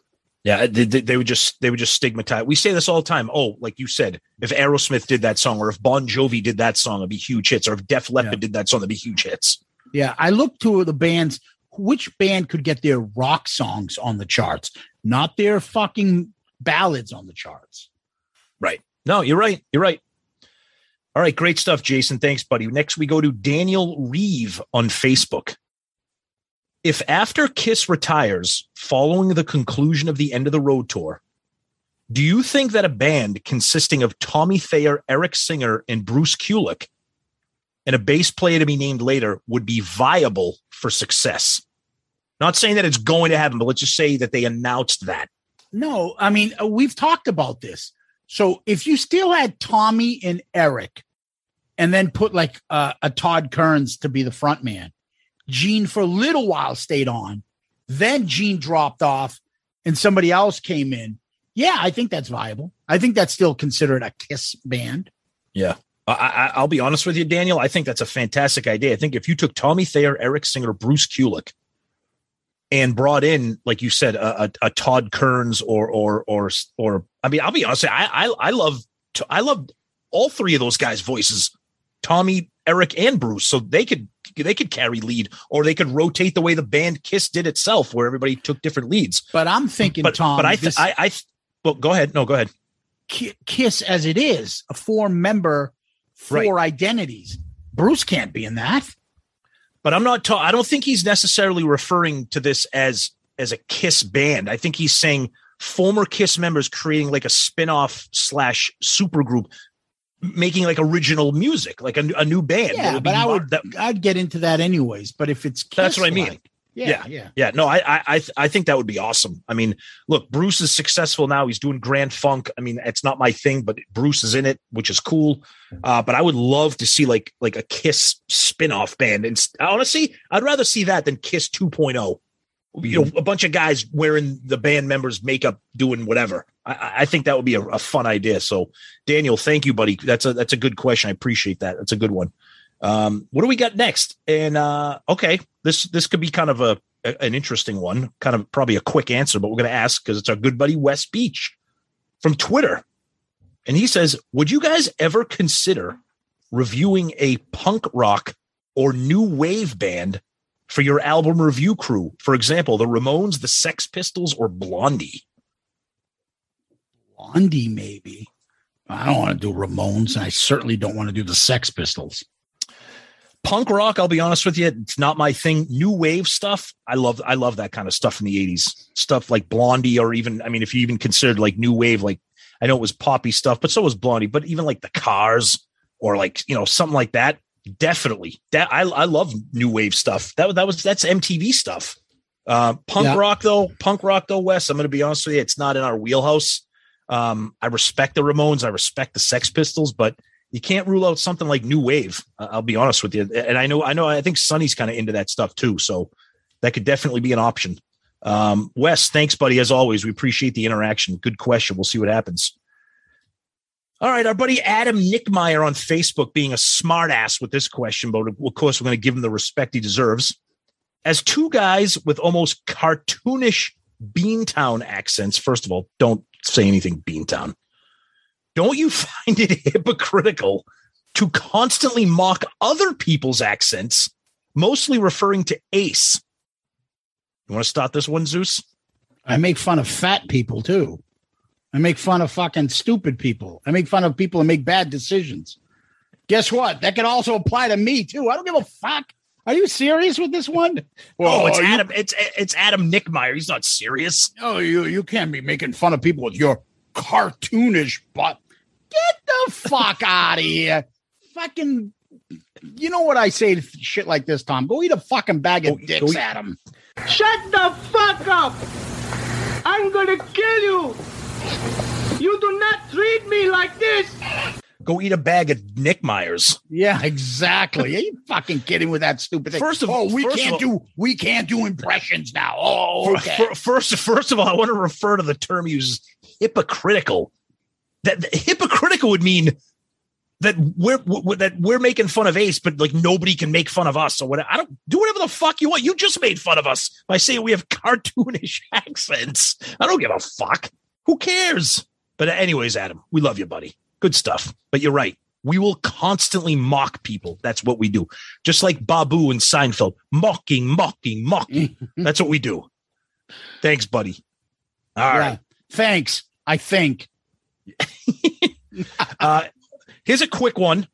Yeah, they, they, would just they would just stigmatize. We say this all the time. Oh, like you said, if Aerosmith did that song, or if Bon Jovi did that song, it'd be huge hits. Or if Def Leppard did that song, it'd be huge hits. Yeah, I looked to the bands. Which band could get their rock songs on the charts, not their fucking ballads on the charts? Right. No, you're right. You're right. All right, great stuff, Jason. Thanks, buddy. Next, we go to Daniel Reeve on Facebook. If after Kiss retires following the conclusion of the end of the road tour, do you think that a band consisting of Tommy Thayer, Eric Singer, and Bruce Kulick, and a bass player to be named later, would be viable for success? Not saying that it's going to happen, but let's just say that they announced that. No, I mean, uh, we've talked about this. So if you still had Tommy and Eric and then put like uh, a Todd Kerns to be the front man, Gene for a little while stayed on, then Gene dropped off and somebody else came in. Yeah, I think that's viable. I think that's still considered a Kiss band. Yeah. I, I, I'll be honest with you, Daniel. I think that's a fantastic idea. I think if you took Tommy Thayer, Eric Singer, Bruce Kulick, and brought in, like you said, a, a, a Todd Kerns or or or or I mean, I'll be honest. I I, I love I love all three of those guys' voices, Tommy, Eric, and Bruce. So they could they could carry lead, or they could rotate the way the band Kiss did itself, where everybody took different leads. But I'm thinking, But Tom, but I th- this- I I well, go ahead. No, go ahead. Kiss as it is, a four member, four identities. Bruce can't be in that. but I'm not. Ta- I don't think he's necessarily referring to this as as a Kiss band. I think he's saying former Kiss members creating like a spin-off slash supergroup, making like original music, like a, a new band. Yeah, but I would that- I'd get into that anyways. But if it's That's what I mean. Kiss-like, yeah, yeah. yeah. No, I, I, I think that would be awesome. I mean, look, Bruce is successful now. He's doing Grand Funk. I mean, it's not my thing, but Bruce is in it, which is cool. Uh, but I would love to see like like a Kiss spin-off band. And honestly, I'd rather see that than Kiss 2.0. You know, a bunch of guys wearing the band members' makeup, doing whatever. I- I, think that would be a, a fun idea. So, Daniel, thank you, buddy. That's a that's a good question. I appreciate that. That's a good one. Um, what do we got next? And uh, okay, this this could be kind of a, a- an interesting one, kind of probably a quick answer, but we're going to ask because it's our good buddy Wes Beach from Twitter, and he says, "Would you guys ever consider reviewing a punk rock or new wave band for your album review crew? For example, the Ramones, the Sex Pistols, or Blondie?" Blondie, maybe. I don't want to do Ramones, and I certainly don't want to do the Sex Pistols. punk rock i'll be honest with you it's not my thing. New wave stuff i love i love that kind of stuff in the 80s stuff like blondie or even i mean if you even considered like new wave like i know it was poppy stuff but so was blondie but even like the cars or like you know something like that definitely. That i, I love new wave stuff. That, that was that's mtv stuff. Uh punk Yeah. rock though punk rock though wes i'm gonna be honest with you it's not in our wheelhouse um i respect the ramones i respect the sex pistols but you can't rule out something like new wave. I'll be honest with you, and I know, I know, I think Sonny's kind of into that stuff too, so that could definitely be an option. Um, Wes, thanks, buddy. As always, we appreciate the interaction. Good question. We'll see what happens. All right, our buddy Adam Nickmeyer on Facebook being a smartass with this question, but of course, we're going to give him the respect he deserves. As two guys with almost cartoonish Beantown accents, first of all, don't say anything Beantown don't you find it hypocritical to constantly mock other people's accents, mostly referring to Ace? You want to start this one, Zeus? I make fun of fat people too. I make fun of fucking stupid people. I make fun of people who make bad decisions. Guess what? That could also apply to me too. I don't give a fuck. Are you serious with this one? oh, it's you- Adam. It's it's Adam Nickmeyer. He's not serious. Oh, you you can't be making fun of people with your cartoonish butt. Get the fuck out of here. Fucking you know what I say to shit like this, Tom? Go eat a fucking bag of dicks, eat- Adam. Shut the fuck up! I'm gonna kill you! You do not treat me like this! Go eat a bag of Nickmeyers. Yeah, exactly. Are you fucking kidding with that stupid thing? First of- oh, we can't all- do we can't do impressions now. Oh, okay. first, first of all, I want to refer to the term used hypocritical. That that hypocritical would mean that we're, we that we're making fun of Ace, but like nobody can make fun of us or whatever. I don't do whatever the fuck you want. You just made fun of us by saying we have cartoonish accents. I don't give a fuck. Who cares? But anyways, Adam, we love you, buddy. Good stuff. But you're right. We will constantly mock people. That's what we do. Just like Babu and Seinfeld, mocking, mocking, mocking. That's what we do. Thanks, buddy. All Yeah. right. Thanks. I think. Uh, here's a quick one.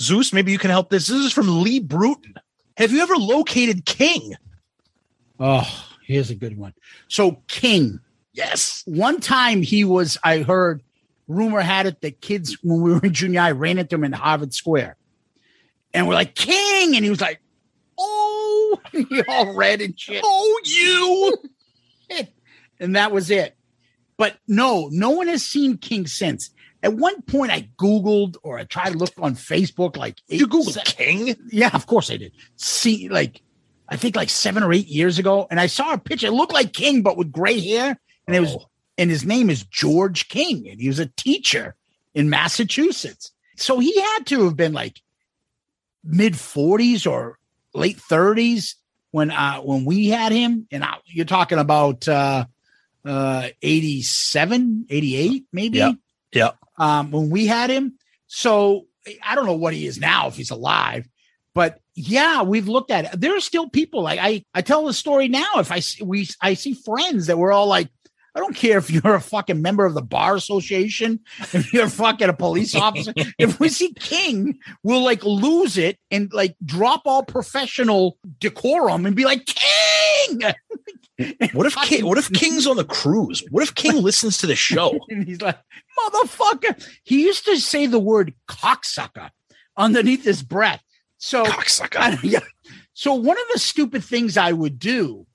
Zeus, maybe you can help this. This is from Lee Bruton. Have you ever located King? Oh, here's a good one. So King, Yes. one time he was, I heard, rumor had it that kids when we were in junior high ran into him in Harvard Square, and we're like King, and he was like, "Oh," he all red and shit. Oh, you. and that was it. But no, no one has seen King since. At one point, I Googled or I tried to look on Facebook, like You Googled se- King? Yeah, of course I did. See, like I think like seven or eight years ago, and I saw a picture. It looked like King, but with gray hair, and it was, Oh. And his name is George King, and he was a teacher in Massachusetts. So he had to have been like mid forties or late thirties when uh when we had him. And I, you're talking about uh uh 87, 88, maybe Yeah. Yeah. um, when we had him. So I don't know what he is now if he's alive, but yeah, we've looked at it. There are still people like I. I tell the story now. If I see we, I see friends that were all like, I don't care if you're a fucking member of the bar association, if you're fucking a police officer. if we see King, we'll like lose it and like drop all professional decorum and be like, King. What if King, what if King's on the cruise? What if King listens to the show? and he's like, motherfucker. He used to say the word cocksucker underneath his breath. So cocksucker. yeah. So one of the stupid things I would do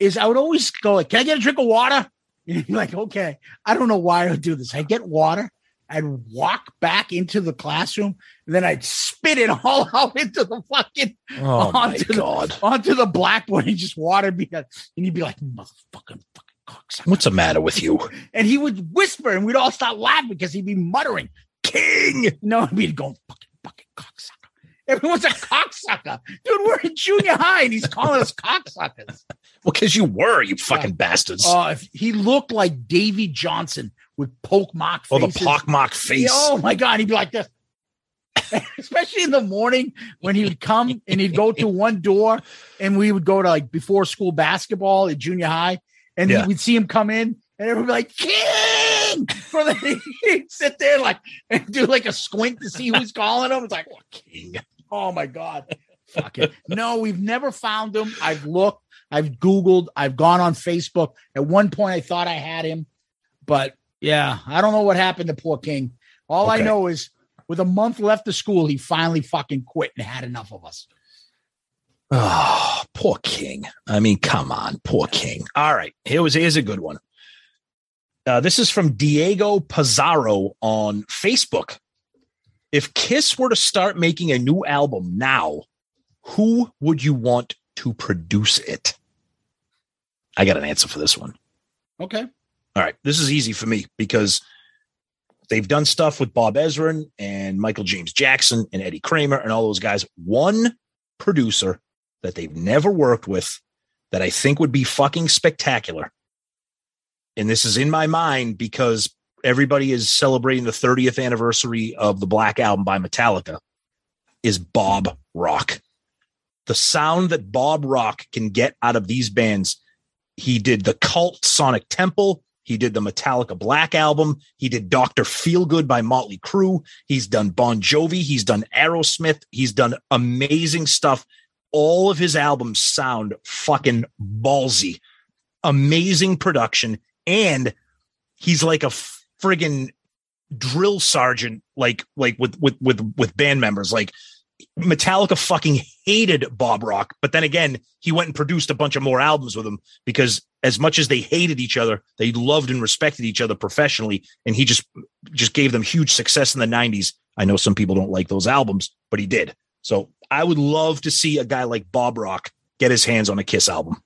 is I would always go like, "Can I get a drink of water?" And he'd like, "Okay." I don't know why I would do this. I get water. I'd walk back into the classroom, and then I'd spit it all out into the fucking Oh my onto God. the, onto the blackboard and just water me, and he'd be like, "Motherfucking fucking cocksucker. What's the matter with you? and he would whisper, and we'd all start laughing because he'd be muttering, "King!" No, we'd go, "Fucking, fucking cocksucker!" Everyone's a cocksucker, dude. We're in junior high, and he's calling us cocksuckers. Well, because you were, you fucking bastards. Oh, if he looked like Davy Johnson with poke mock oh, the faces. pockmarked face. Oh my god, he'd be like this. Especially in the morning when he would come and he'd go to one door and we would go to like before school basketball at junior high and Yeah. we'd see him come in and everyone would be like, King! For the, he'd sit there like and do like a squint to see who's calling him. It's like, oh, King. Oh my God. Fuck it. No, we've never found him. I've looked, I've Googled, I've gone on Facebook. At one point, I thought I had him, but yeah, I don't know what happened to poor King. All I know is with a month left of school, he finally fucking quit and had enough of us. Oh, poor King. I mean, come on, poor King. All right, here was here's a good one. Uh, this is from Diego Pizarro on Facebook. If Kiss were to start making a new album now, who would you want to produce it? I got an answer for this one. Okay. All right, this is easy for me because they've done stuff with Bob Ezrin and Michael James Jackson and Eddie Kramer and all those guys. One producer that they've never worked with that I think would be fucking spectacular. And this is in my mind because everybody is celebrating the 30th anniversary of the Black Album by Metallica is Bob Rock. The sound that Bob Rock can get out of these bands he did the cult Sonic Temple. He did the Metallica Black album. He did Dr. Feelgood by Motley Crue. He's done Bon Jovi. He's done Aerosmith. He's done amazing stuff. All of his albums sound fucking ballsy. Amazing production. And he's like a friggin' drill sergeant, like, like with, with, with, with band members. Like, Metallica fucking hated Bob Rock, but then again, he went and produced a bunch of more albums with him because as much as they hated each other, they loved and respected each other professionally, and he just just gave them huge success in the '90s. I know some people don't like those albums, but he did. So I would love to see a guy like Bob Rock get his hands on a Kiss album.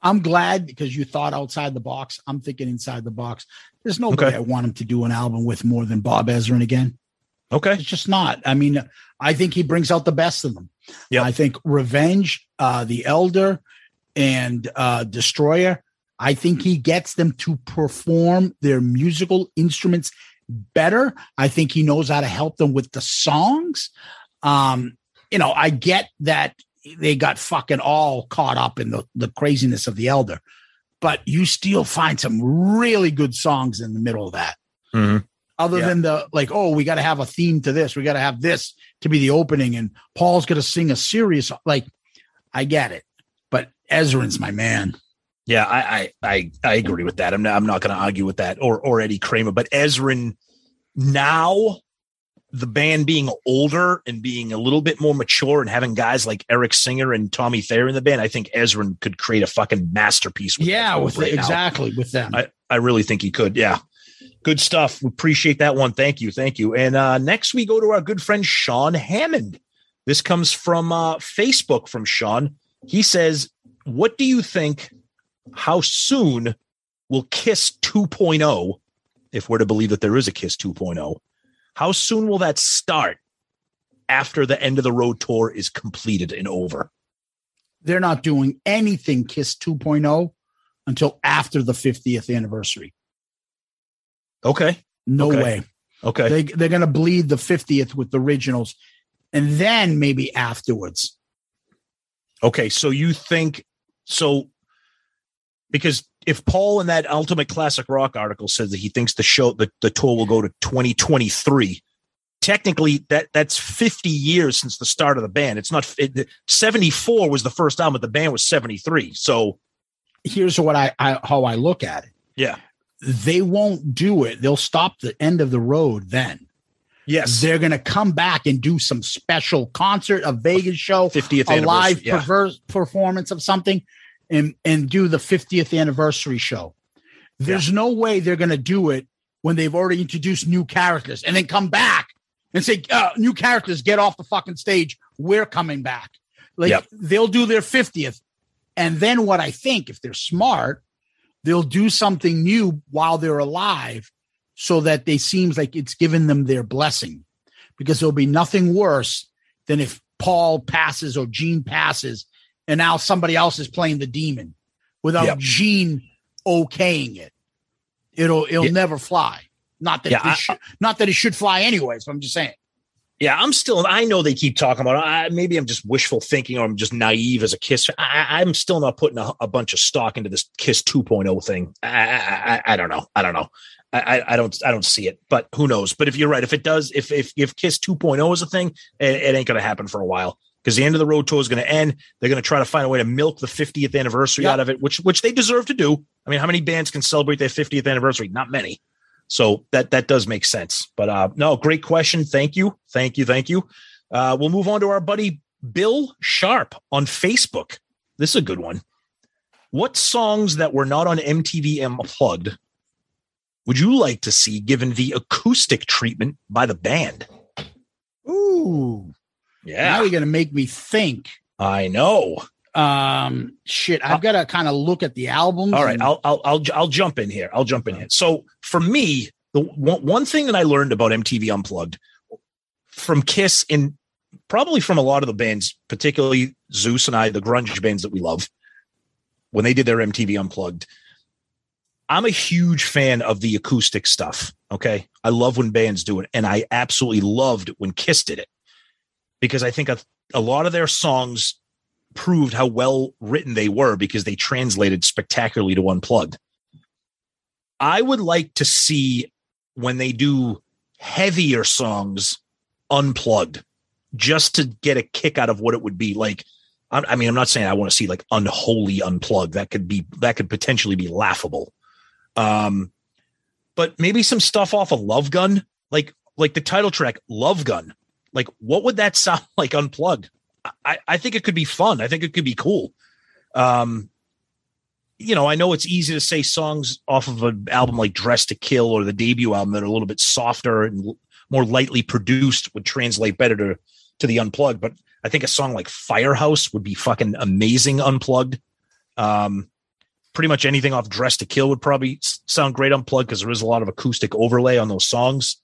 I'm glad because you thought outside the box. I'm thinking inside the box. There's nobody Okay. I want him to do an album with more than Bob Ezrin again. Okay. It's just not. I mean, I think he brings out the best of them. Yeah. I think Revenge, uh, The Elder, and uh, Destroyer, I think he gets them to perform their musical instruments better. I think he knows how to help them with the songs. Um, you know, I get that they got fucking all caught up in the, the craziness of The Elder, but you still find some really good songs in the middle of that mm-hmm. other Yeah. than the like oh we got to have a theme to this we got to have this to be the opening and paul's going to sing a serious like i get it but ezrin's my man Yeah, I I I, I agree with that. I'm not I'm not going to argue with that or or Eddie Kramer, but Ezrin now the band being older and being a little bit more mature and having guys like Eric Singer and Tommy Thayer in the band, I think Ezrin could create a fucking masterpiece. With yeah with right now. exactly with them I, I really think he could. Yeah. Good stuff. We appreciate that one. Thank you. Thank you. And uh, next we go to our good friend Sean Hammond. This comes from uh, Facebook from Sean. He says, What do you think? How soon will Kiss 2.0, if we're to believe that there is a Kiss 2.0, how soon will that start after the end of the road tour is completed and over? they're not doing anything kiss 2.0 until after the 50th anniversary Okay. no Okay. way Okay. they, they're going to bleed the 50th with the originals and then maybe afterwards Okay, so you think so because if Paul in that Ultimate Classic Rock article says that he thinks the show the, the tour will go to 2023, technically that that's 50 years since the start of the band. It's not it, 74 was the first album, but the band was 73. So here's what I, I how I look at it. Yeah. They won't do it. They'll stop the end of the road then. Yes. They're going to come back and do some special concert, a Vegas show, 50th a live yeah. perverse performance of something and and do the 50th anniversary show. There's no way they're going to do it when they've already introduced new characters and then come back and say uh, new characters get off the fucking stage. We're coming back. Like Yep. they'll do their 50th and then what I think if they're smart, they'll do something new while they're alive so that they seems like it's given them their blessing because there'll be nothing worse than if Paul passes or Gene passes and now somebody else is playing the demon without Yep. Gene okaying it. It'll it'll Yeah. never fly. Not that Yeah, it I- should, not that it should fly anyways. But I'm just saying. Yeah, I'm still. I know they keep talking about. I, maybe I'm just wishful thinking, or I'm just naive as a Kiss. I, I'm still not putting a, a bunch of stock into this Kiss 2.0 thing. I, I, I, don't know. I don't know. I, I- I don't. I don't see it. But who knows? But if you're right, if it does, if if if Kiss 2.0 is a thing, it, it ain't going to happen for a while because the end of the road tour is going to end. They're going to try to find a way to milk the 50th anniversary Yep. out of it, which which they deserve to do. I mean, how many bands can celebrate their 50th anniversary? Not many. So that that does make sense. But uh no, great question. Thank you. Thank you. Thank you. Uh we'll move on to our buddy Bill Sharp on Facebook. This is a good one. What songs that were not on MTV Unplugged would you like to see given the acoustic treatment by the band? Ooh. Yeah. Now you're gonna make me think. I know. Um shit. I've got to kind of look at the albums. All right, I'll I'll I'll I'll jump in here. I'll jump in here. So for me, the one, one thing that I learned about MTV Unplugged from Kiss and probably from a lot of the bands, particularly Zeus and I, the grunge bands that we love, when they did their MTV Unplugged, I'm a huge fan of the acoustic stuff. Okay, I love when bands do it, and I absolutely loved when Kiss did it because I think a, a lot of their songs proved how well written they were because they translated spectacularly to unplugged. I would like to see when they do heavier songs unplugged just to get a kick out of what it would be like. I, mean, I'm not saying I want to see like unholy unplugged. That could be, that could potentially be laughable. Um, but maybe some stuff off of Love Gun, like, like the title track, Love Gun. Like, what would that sound like unplugged? I, I think it could be fun. I think it could be cool. Um, you know, I know it's easy to say songs off of an album like Dress to Kill or the debut album that are a little bit softer and more lightly produced would translate better to to the unplugged. But I think a song like Firehouse would be fucking amazing unplugged. Um, pretty much anything off Dress to Kill would probably sound great unplugged because there is a lot of acoustic overlay on those songs.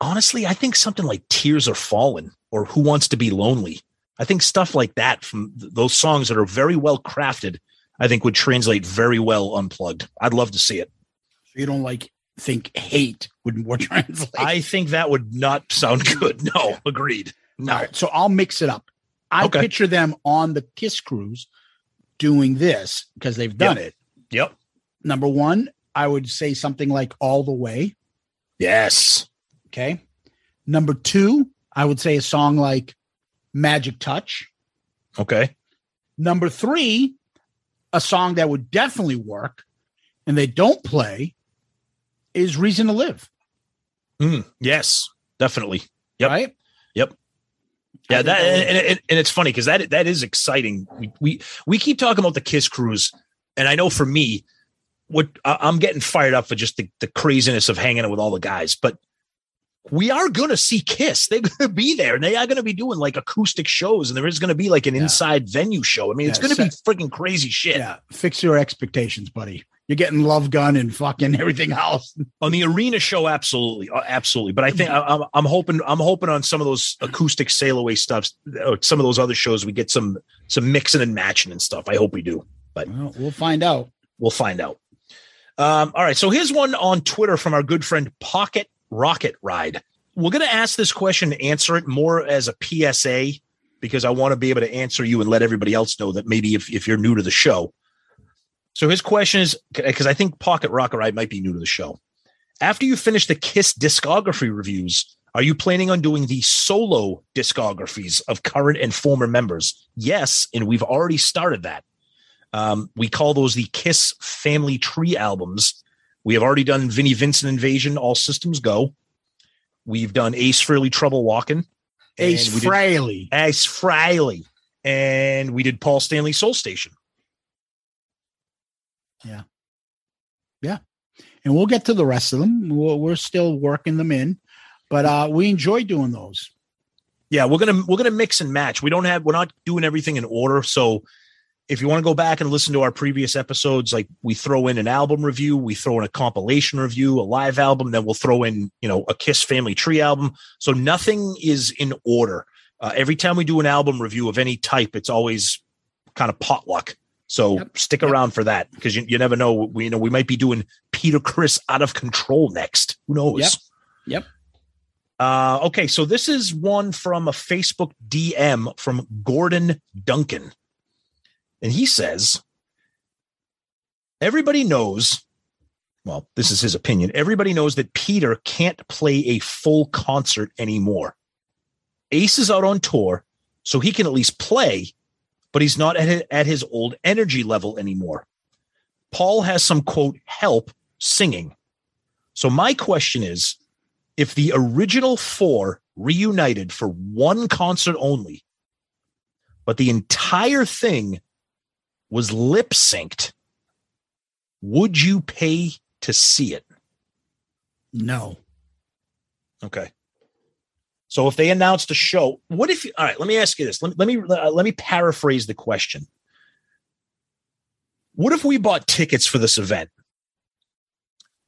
Honestly, I think something like Tears Are Falling or Who Wants to Be Lonely. I think stuff like that from th- those songs that are very well crafted, I think would translate very well unplugged. I'd love to see it. So you don't like think hate would more translate. I think that would not sound good. No, agreed. No. All right, so I'll mix it up. I Okay. picture them on the Kiss cruise doing this because they've done Yep. it. Yep. Number one, I would say something like All the Way. Yes. Okay. Number two, I would say a song like Magic Touch. Okay. Number three, a song that would definitely work and they don't play is Reason to Live. Mm, yes, definitely. Yep. Right? Yep. Yeah, that and, and, and it's funny because that that is exciting. We, we we keep talking about the Kiss Cruise, and I know for me, what I'm getting fired up for just the, the craziness of hanging out with all the guys, but we are going to see Kiss. They're going to be there, and they are going to be doing like acoustic shows, and there is going to be like an inside venue show. I mean, it's going to be freaking crazy shit. Yeah. Fix your expectations, buddy. You're getting Love Gun and fucking everything else. on the arena show absolutely uh, absolutely but i think I, I'm, I'm hoping i'm hoping on some of those acoustic sail away stuff or some of those other shows we get some some mixing and matching and stuff i hope we do but Well, we'll find out. we'll find out um, all right so here's one on twitter from our good friend pocket rocket ride we're going to ask this question and answer it more as a psa because i want to be able to answer you and let everybody else know that maybe if, if you're new to the show So his question is because I think Pocket Rocket Ride might be new to the show. After you finish the Kiss discography reviews, are you planning on doing the solo discographies of current and former members? Yes, and we've already started that. Um, we call those the Kiss Family Tree albums. We have already done Vinnie Vincent Invasion, All Systems Go. We've done Ace Frehley Trouble Walking. Ace Frehley. Ace Frehley. And we did Paul Stanley Soul Station. Yeah. Yeah. And we'll get to the rest of them. We're, we're still working them in, but uh, we enjoy doing those. Yeah, we're gonna we're gonna mix and match. We don't have we're not doing everything in order. So if you want to go back and listen to our previous episodes, like we throw in an album review, we throw in a compilation review, a live album, then we'll throw in you know a Kiss Family Tree album. So nothing is in order. Uh, every time we do an album review of any type, it's always kind of potluck. So stick around for that because you, you never know. We you know we might be doing Peter Criss out of control next. Who knows? Yep. Yep. Uh, okay, so this is one from a Facebook DM from Gordon Duncan. And he says, Everybody knows, well, this is his opinion. Everybody knows that Peter can't play a full concert anymore. Ace is out on tour, so he can at least play, but he's not at, at his old energy level anymore. Paul has some quote help singing. So my question is if the original four reunited for one concert only, but the entire thing was lip synced, would you pay to see it? No. Okay. So if they announced a show, what if? All right, let me ask you this. Let, let me uh, let me paraphrase the question. What if we bought tickets for this event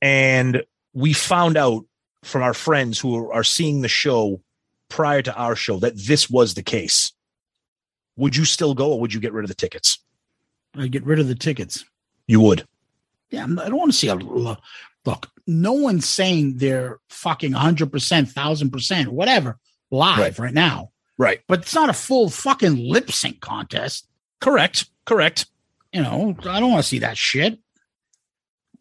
and we found out from our friends who are seeing the show prior to our show that this was the case? Would you still go, or would you get rid of the tickets? I get rid of the tickets. You would. Yeah, I don't want to see a look. No one's saying they're fucking 100%, 1000%, whatever, live Right. right, now. Right. But it's not a full fucking lip sync contest. Correct. Correct. You know, I don't want to see that shit.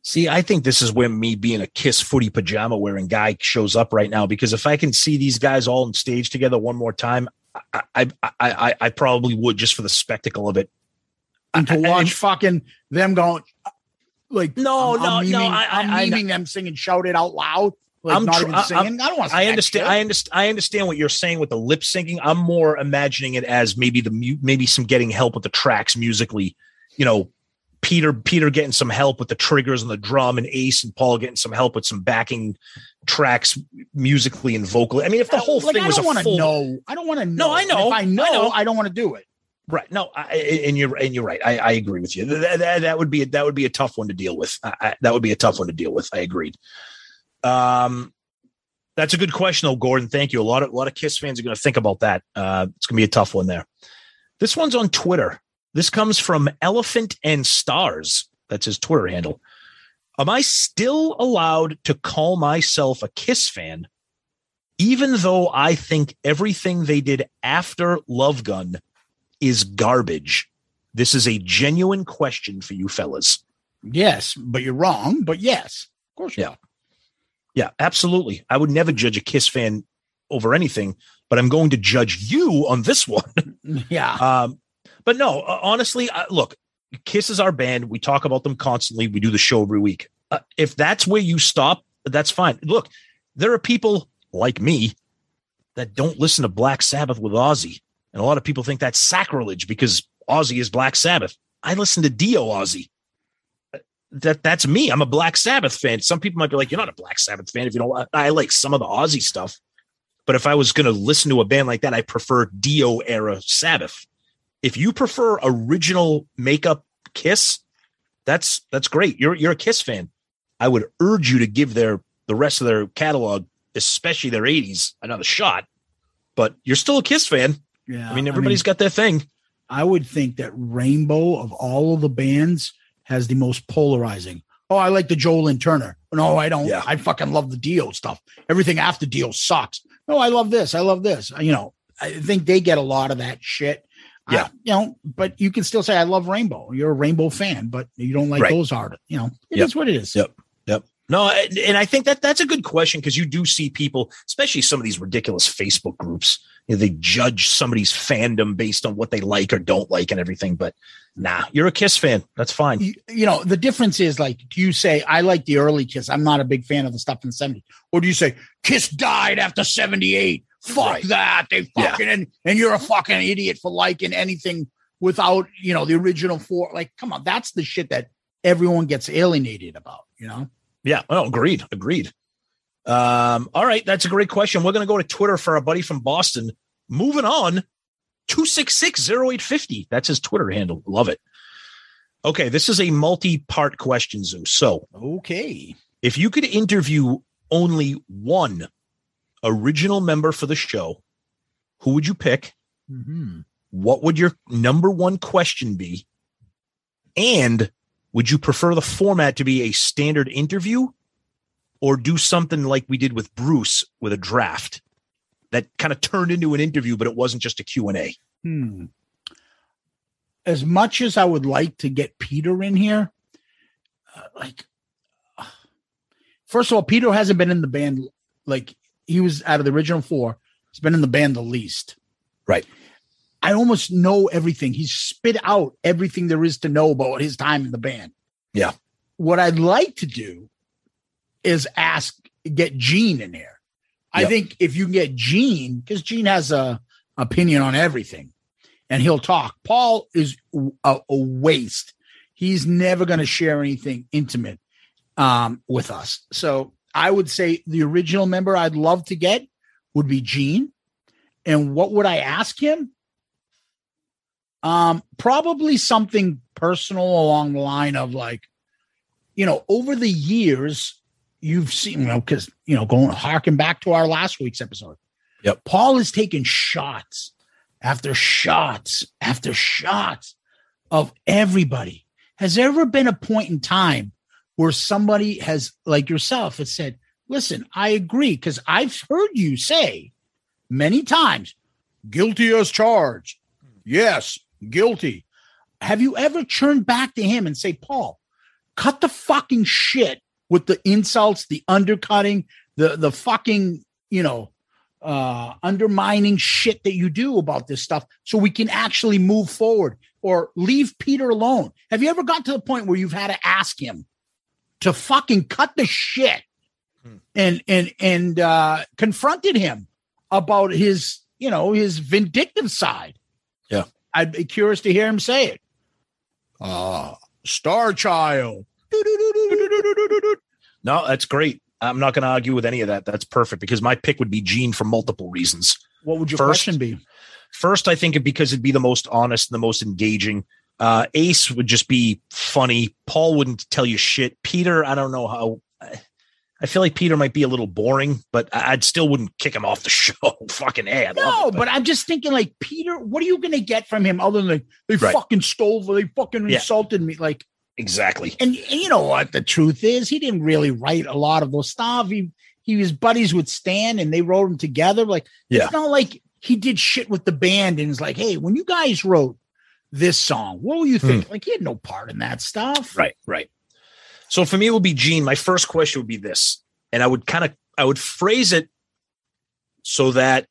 See, I think this is where me being a Kiss footy pajama wearing guy shows up right now because if I can see these guys all on stage together one more time, I I, I, I probably would just for the spectacle of it. And to I- watch fucking them going, like, No, I'm, no, I'm no, I- I- I'm I- meeming them singing, shout it out loud, like I'm not tr- even singing. I'm- I don't want to. I understand. I understand. I understand what you're saying with the lip syncing. I'm more imagining it as maybe the mu- maybe some getting help with the tracks musically. You know, Peter Peter getting some help with the triggers and the drum, and Ace and Paul getting some help with some backing tracks musically and vocally. I mean, if the whole like, thing I was don't want to know. I don't want to know. No, I know. I know, I I, don't want to do it. Right. No, I, and you're and you're right. I, I agree with you. That, that, that would be a, that would be a tough one to deal with. I, that would be a tough one to deal with. I agreed. Um, that's a good question, though, Gordon. Thank you. A lot of a lot of Kiss fans are going to think about that. Uh, it's going to be a tough one there. This one's on Twitter. This comes from Elephant and Stars. That's his Twitter handle. Am I still allowed to call myself a Kiss fan, even though I think everything they did after Love Gun is garbage? This is a genuine question for you fellas. Yes, but you're wrong. But yes, of course. Yeah. Yeah, absolutely. I would never judge a Kiss fan over anything, but I'm going to judge you on this one. Yeah. Um, but no, uh, honestly, uh, look, Kiss is our band. We talk about them constantly. We do the show every week. Uh, if that's where you stop, that's fine. Look, there are people like me that don't listen to Black Sabbath with Ozzy, and a lot of people think that's sacrilege because Ozzy is Black Sabbath. I listen to Dio Ozzy. That that's me. I'm a Black Sabbath fan. Some people might be like, "You're not a Black Sabbath fan if you don't." I like some of the Ozzy stuff, but if I was going to listen to a band like that, I prefer Dio era Sabbath if you prefer original makeup Kiss, that's that's great. You're you're a Kiss fan. I would urge you to give their the rest of their catalog, especially their 80s, another shot. But you're still a Kiss fan. Yeah. I mean, everybody's got their thing. I would think that Rainbow of all of the bands has the most polarizing. Oh, I like the Joe Lynn Turner. No, I don't. Yeah. I fucking love the Dio stuff. Everything after Dio sucks. No, I love this. I love this. You know, I think they get a lot of that shit. Yeah. you know, but you can still say I love Rainbow. You're a Rainbow fan, but you don't like Right. those artists. You know, it is Yep. what it is. Yep. No, and I think that that's a good question because you do see people, especially some of these ridiculous Facebook groups, you know, they judge somebody's fandom based on what they like or don't like and everything. But nah, you're a Kiss fan. That's fine. You, you know, the difference is like, do you say I like the early Kiss? I'm not a big fan of the stuff in the 70s, or do you say Kiss died after 78? Fuck Right. that. They Yeah. fucking and, and you're a fucking idiot for liking anything without you know the original four. Like, come on, that's the shit that everyone gets alienated about. You know. Yeah. Oh, agreed. Agreed. Um, all right. That's a great question. We're going to go to Twitter for our buddy from Boston. Moving on, 266 0850. That's his Twitter handle. Love it. Okay. This is a multi part question, Zeus. So, Okay. if you could interview only one original member for the show, who would you pick? Mhm. What would your number one question be? And would you prefer the format to be a standard interview or do something like we did with Bruce with a draft that kind of turned into an interview, but it wasn't just a Q&A? Hmm. As much as I would like to get Peter in here, uh, like, uh, first of all, Peter hasn't been in the band. Like, he was out of the original four. He's been in the band the least. Right. I almost know everything. He spit out everything there is to know about his time in the band. Yeah. What I'd like to do is ask, get Gene in there. I Yep. think if you can get Gene, because Gene has a opinion on everything, and he'll talk. Paul is a, a waste. He's never going to share anything intimate um, with us. So I would say the original member I'd love to get would be Gene. And what would I ask him? Um, probably something personal along the line of like, you know, over the years, you've seen, you know, because, you know, going harking back to our last week's episode. Yep. Paul has taken shots after shots after shots of everybody. Has there ever been a point in time where somebody has, like yourself, has said, listen, I agree, because I've heard you say many times, guilty as charged. Yes, guilty. Have you ever turned back to him and say, Paul, cut the fucking shit with the insults, the undercutting, the the fucking, you know, uh undermining shit that you do about this stuff so we can actually move forward or leave Peter alone. Have you ever got to the point where you've had to ask him to fucking cut the shit and and and uh confronted him about his, you know, his vindictive side? Yeah. I'd be curious to hear him say it. Uh Star Child. No, that's great. I'm not going to argue with any of that. That's perfect because my pick would be Gene for multiple reasons. What would your First- question be? First, I think it because it'd be the most honest and the most engaging. Uh, Ace would just be funny. Paul wouldn't tell you shit. Peter, I don't know how. I feel like Peter might be a little boring, but I- I'd still wouldn't kick him off the show. Fucking love No, it, but I'm just thinking like Peter, what are you gonna get from him other than like they Right. fucking stole they fucking Yeah. insulted me? Like exactly. and, and you know what the truth is, he didn't really write a lot of those stuff. He he was buddies with Stan and they wrote them together. Like Yeah. it's not like he did shit with the band and it's like, hey, when you guys wrote this song, what were you hmm. think? Like he had no part in that stuff. Right, right. So for me, it would be Gene. My first question would be this, and I would kind of I would phrase it so that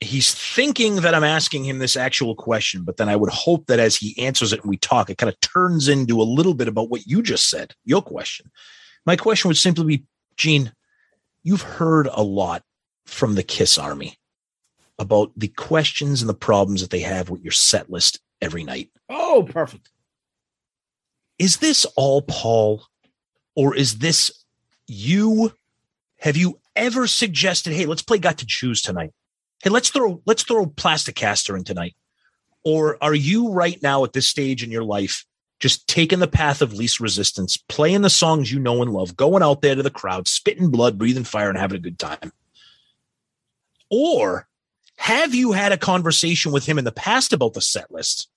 he's thinking that I'm asking him this actual question, but then I would hope that as he answers it and we talk, it kind of turns into a little bit about what you just said, your question. My question would simply be, Gene, you've heard a lot from the Kiss Army about the questions and the problems that they have with your set list every night Oh, perfect. Is this all Paul or is this you? Have you ever suggested, hey, let's play got to choose tonight? Hey, let's throw let's throw Plaster Caster in tonight. Or are you right now at this stage in your life just taking the path of least resistance, playing the songs you know and love, going out there to the crowd, spitting blood, breathing fire, and having a good time? Or have you had a conversation with him in the past about the set list?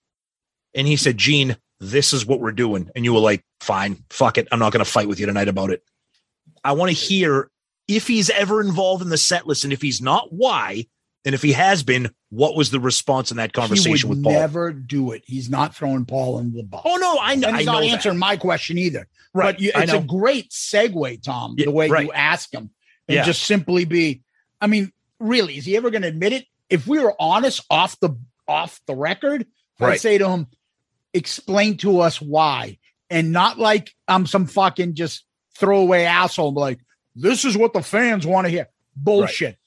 And he said, Gene, this is what we're doing. And you were like, fine, fuck it. I'm not going to fight with you tonight about it. I want to hear if he's ever involved in the set list. And if he's not, why? And if he has been, what was the response in that conversation he would with Paul? never do it. He's not throwing Paul into the bus. Oh no, I know. and he's I not that. answering my question either. Right, But you, it's a great segue, Tom, Yeah, the way right. you ask him and Yeah. just simply be. I mean, really, is he ever going to admit it? If we were honest off the off the record, I'd say to him, explain to us why, and not like I'm some fucking just throwaway asshole. Like this is what the fans want to hear. Bullshit.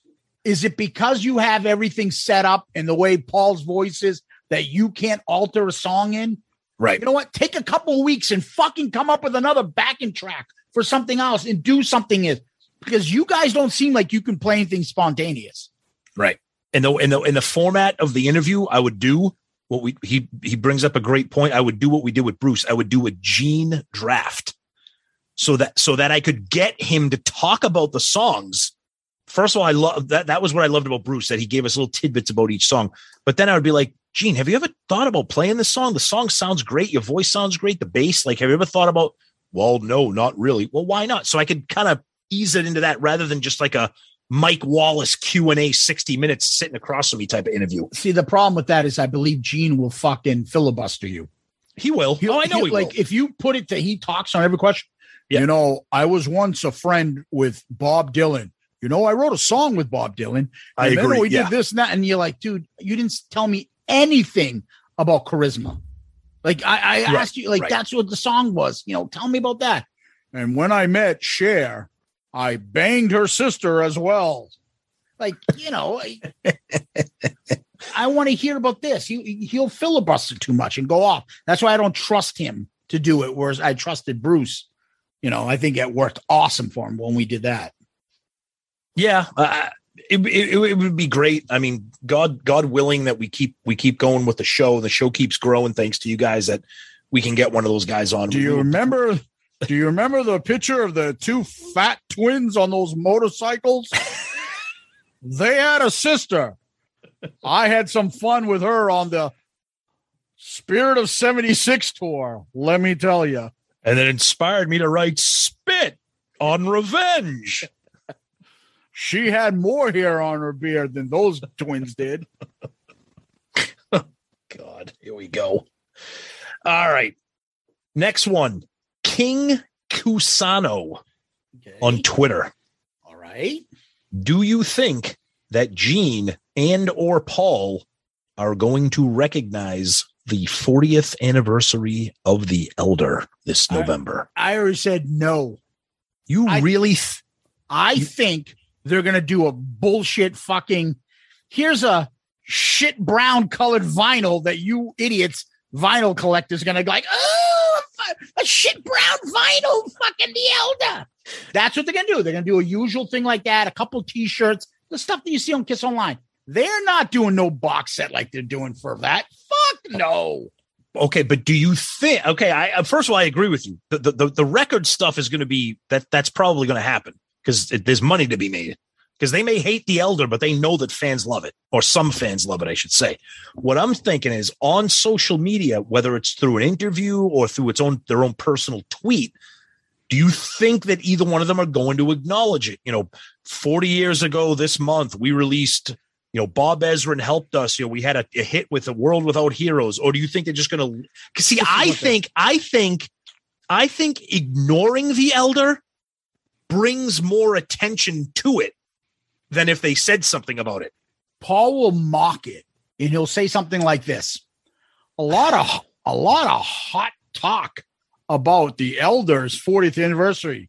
Is it because you have everything set up and the way Paul's voice is that you can't alter a song in? Right. You know what? Take a couple weeks and fucking come up with another backing track for something else and do something is because you guys don't seem like you can play anything spontaneous. Right. In the in the in the format of the interview, I would do what we he he brings up a great point. I would do what we did with Bruce. I would do a gene draft. So that so that I could get him to talk about the songs. First of all, I love that that was what I loved about Bruce, that he gave us little tidbits about each song. But then I would be like, Gene, have you ever thought about playing this song? The song sounds great, your voice sounds great, the bass. Like, have you ever thought about, well, no, not really. Well, why not? So I could kind of ease it into that rather than just like a Mike Wallace Q and A sixty minutes sitting across from me type of interview. See, the problem with that is I believe Gene will fucking filibuster you. He will. oh, I know he like will. if you put it that he talks on every question. Yeah. You know, I was once a friend with Bob Dylan. You know, I wrote a song with Bob Dylan. I then agree, we yeah. did this and that, and you're like, dude, you didn't tell me anything about charisma. Like I, I Right, asked you, like right. that's what the song was. You know, tell me about that. And when I met Cher, I banged her sister as well. Like you know, I, I want to hear about this. He he'll filibuster too much and go off. That's why I don't trust him to do it. Whereas I trusted Bruce. You know, I think it worked awesome for him when we did that. Yeah, uh, it, it, it would be great. I mean, God, God willing that we keep we keep going with the show. The show keeps growing thanks to you guys. That we can get one of those guys on. Do you remember? Do you remember the picture of the two fat twins on those motorcycles? they had a sister. I had some fun with her on the Spirit of 76 tour. Let me tell you. And it inspired me to write "Spit on Revenge." She had more hair on her beard than those twins did. God, here we go. All right, next one, King Cusano on Twitter. All right. Do you think that Gene and or Paul are going to recognize the 40th anniversary of the Elder this November? I already said no. You really? Th- I think they're going to do a bullshit fucking. Here's a shit brown colored vinyl that you idiots, vinyl collectors, going to be like, oh, a shit brown vinyl, fucking the elder. That's what they're to do. They're to do a usual thing like that, a couple t shirts, the stuff that you see on Kiss Online. They're not doing no box set like they're doing for that. Fuck no. okay, but do you think? Okay, I uh, first of all, I agree with you. The the, the, the record stuff is going to be that that's probably going to happen because there's money to be made. Because they may hate the elder, but they know that fans love it, or some fans love it, I should say. What I'm thinking is on social media, whether it's through an interview or through its own their own personal tweet, do you think that either one of them are going to acknowledge it? You know, 40 years ago this month, we released, you know, Bob Ezrin helped us. You know, we had a, a hit with the world without heroes. Or do you think they're just going to see? I think, I think, I think ignoring the elder brings more attention to it than if they said something about it. Paul will mock it and he'll say something like this. A lot of a lot of hot talk about the elders 40th anniversary.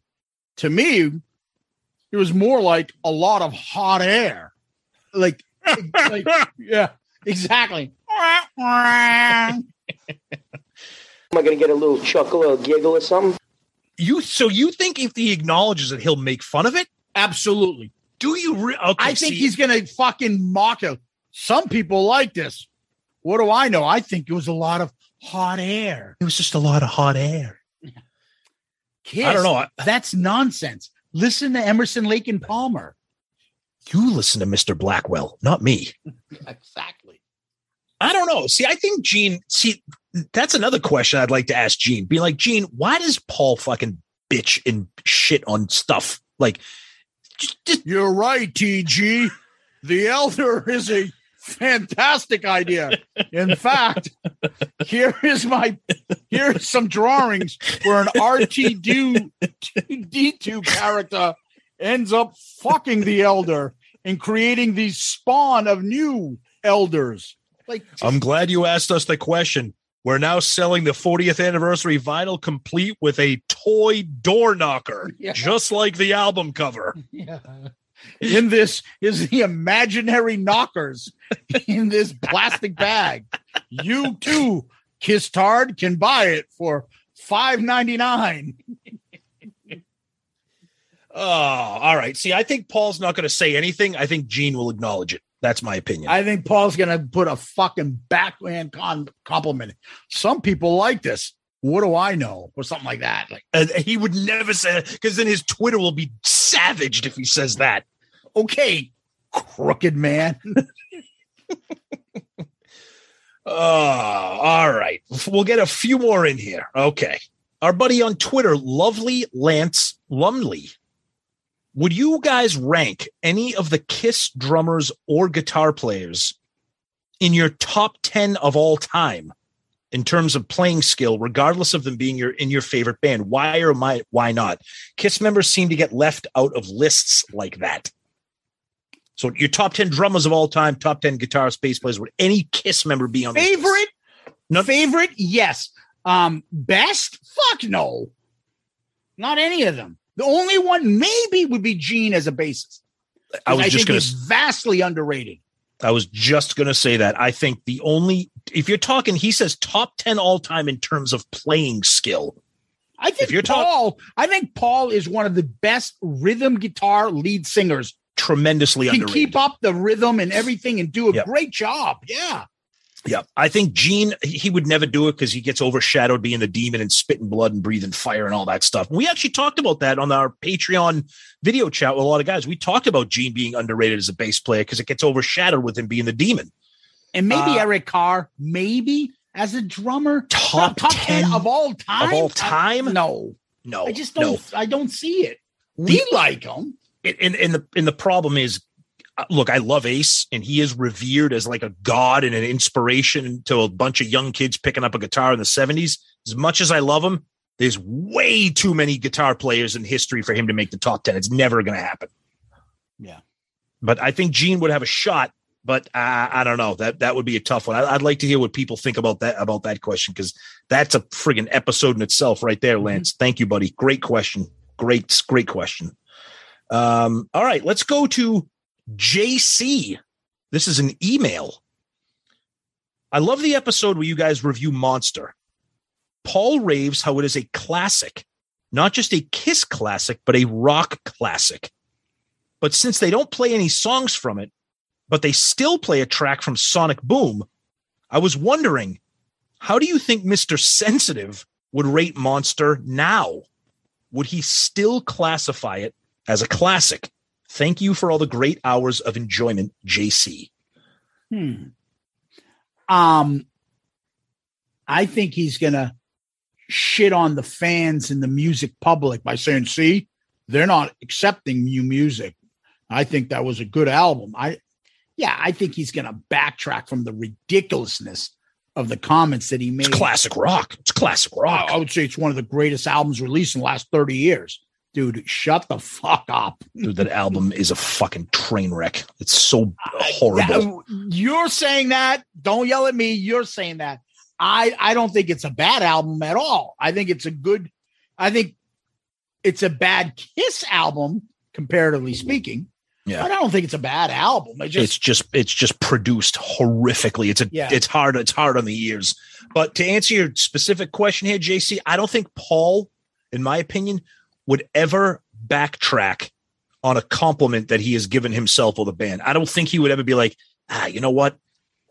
To me, it was more like a lot of hot air. Like, like yeah, exactly. Am I going to get a little chuckle or a giggle or something? You so you think if he acknowledges it, he'll make fun of it? Absolutely. Do you? Re- okay, I think see- he's gonna fucking mock it. Some people like this. What do I know? I think it was a lot of hot air. It was just a lot of hot air. Kiss, I don't know. I- That's nonsense. Listen to Emerson, Lake, and Palmer. You listen to Mr. Blackwell, not me. Exactly. I don't know. See, I think Gene. See, that's another question I'd like to ask Gene. Be like, Gene, why does Paul fucking bitch and shit on stuff? Like, You're right, TG. The Elder is a fantastic idea. In fact, here is my here's some drawings where an RT2 D2 character ends up fucking the Elder and creating the spawn of new elders. Like I'm glad you asked us the question. We're now selling the 40th anniversary vinyl complete with a toy door knocker, Yeah. just like the album cover. Yeah. In this is the imaginary knockers in this plastic bag. You too, Kiss Tard, can buy it for five ninety nine. Oh, ah, all right. See, I think Paul's not going to say anything. I think Gene will acknowledge it. That's my opinion. I think Paul's gonna put a fucking backhand con- compliment. Some people like this. What do I know? Or something like that. Like, And he would never say because then his Twitter will be savaged if he says that. okay, crooked man. Oh, all right. We'll get a few more in here. Okay. Our buddy on Twitter, Lovely Lance Lumley. Would you guys rank any of the Kiss drummers or guitar players in your top 10 of all time in terms of playing skill, regardless of them being your in your favorite band? Why or my, why not? Kiss members seem to get left out of lists like that. So your top 10 drummers of all time, top 10 guitar space players, would any Kiss member be on? Favorite? No. Favorite? Yes. Um, best? Fuck no. Not any of them. The only one maybe would be Gene as a bassist. I was just think gonna he's vastly underrated. I was just going to say that. I think the only, if you're talking, he says top 10 all time in terms of playing skill. I think If you're talk- Paul. I think Paul is one of the best rhythm guitar lead singers. Tremendously Can underrated. keep up the rhythm and everything and do a Yep. great job. Yeah. Yeah. I think Gene, he would never do it because he gets overshadowed being the demon and spitting blood and breathing fire and all that stuff. We actually talked about that on our Patreon video chat with a lot of guys. We talked about Gene being underrated as a bass player because it gets overshadowed with him being the demon. And maybe Uh, Eric Carr, maybe as a drummer, Top top 10 10 of all time. Of all I- time? no. No. I just don't I don't see it. We- We like him. and and the and the problem is look i love ace and he is revered as like a god and an inspiration to a bunch of young kids picking up a guitar in the 70s as much as i love him there's way too many guitar players in history for him to make the top 10 it's never going to happen. Yeah. but i think gene would have a shot but uh, i don't know. That that would be a tough one. I, i'd like to hear what people think about that about that question because that's a friggin episode in itself right there lance. Thank you buddy. Great question. Great great question. Um, all right, let's go to JC. This is an email. I love the episode where you guys review Monster. Paul raves how it is a classic, not just a Kiss classic, but a rock classic. But since they don't play any songs from it, but they still play a track from Sonic Boom, I was wondering, how do you think Mr. Sensitive would rate Monster now? Would he still classify it as a classic? Thank you for all the great hours of enjoyment, JC. Hmm. Um, I think he's gonna shit on the fans and the music public by saying, "See, they're not accepting new music." I think that was a good album. I, yeah, I think he's gonna backtrack from the ridiculousness of the comments that he made. It's classic rock. It's classic rock. I would say it's one of the greatest albums released in the last thirty years. Dude, shut the fuck up. Dude, that album is a fucking train wreck. It's so uh, horrible. Yeah, you're saying that. Don't yell at me. You're saying that. I I don't think it's a bad album at all. I think it's a good. I think it's a bad Kiss album comparatively speaking. Yeah. But I don't think it's a bad album. It just it's just it's just produced horrifically. It's a Yeah. it's hard it's hard on the ears. But to answer your specific question here, JC, I don't think Paul, in my opinion, would ever backtrack on a compliment that he has given himself or the band. I don't think he would ever be like, ah, you know what?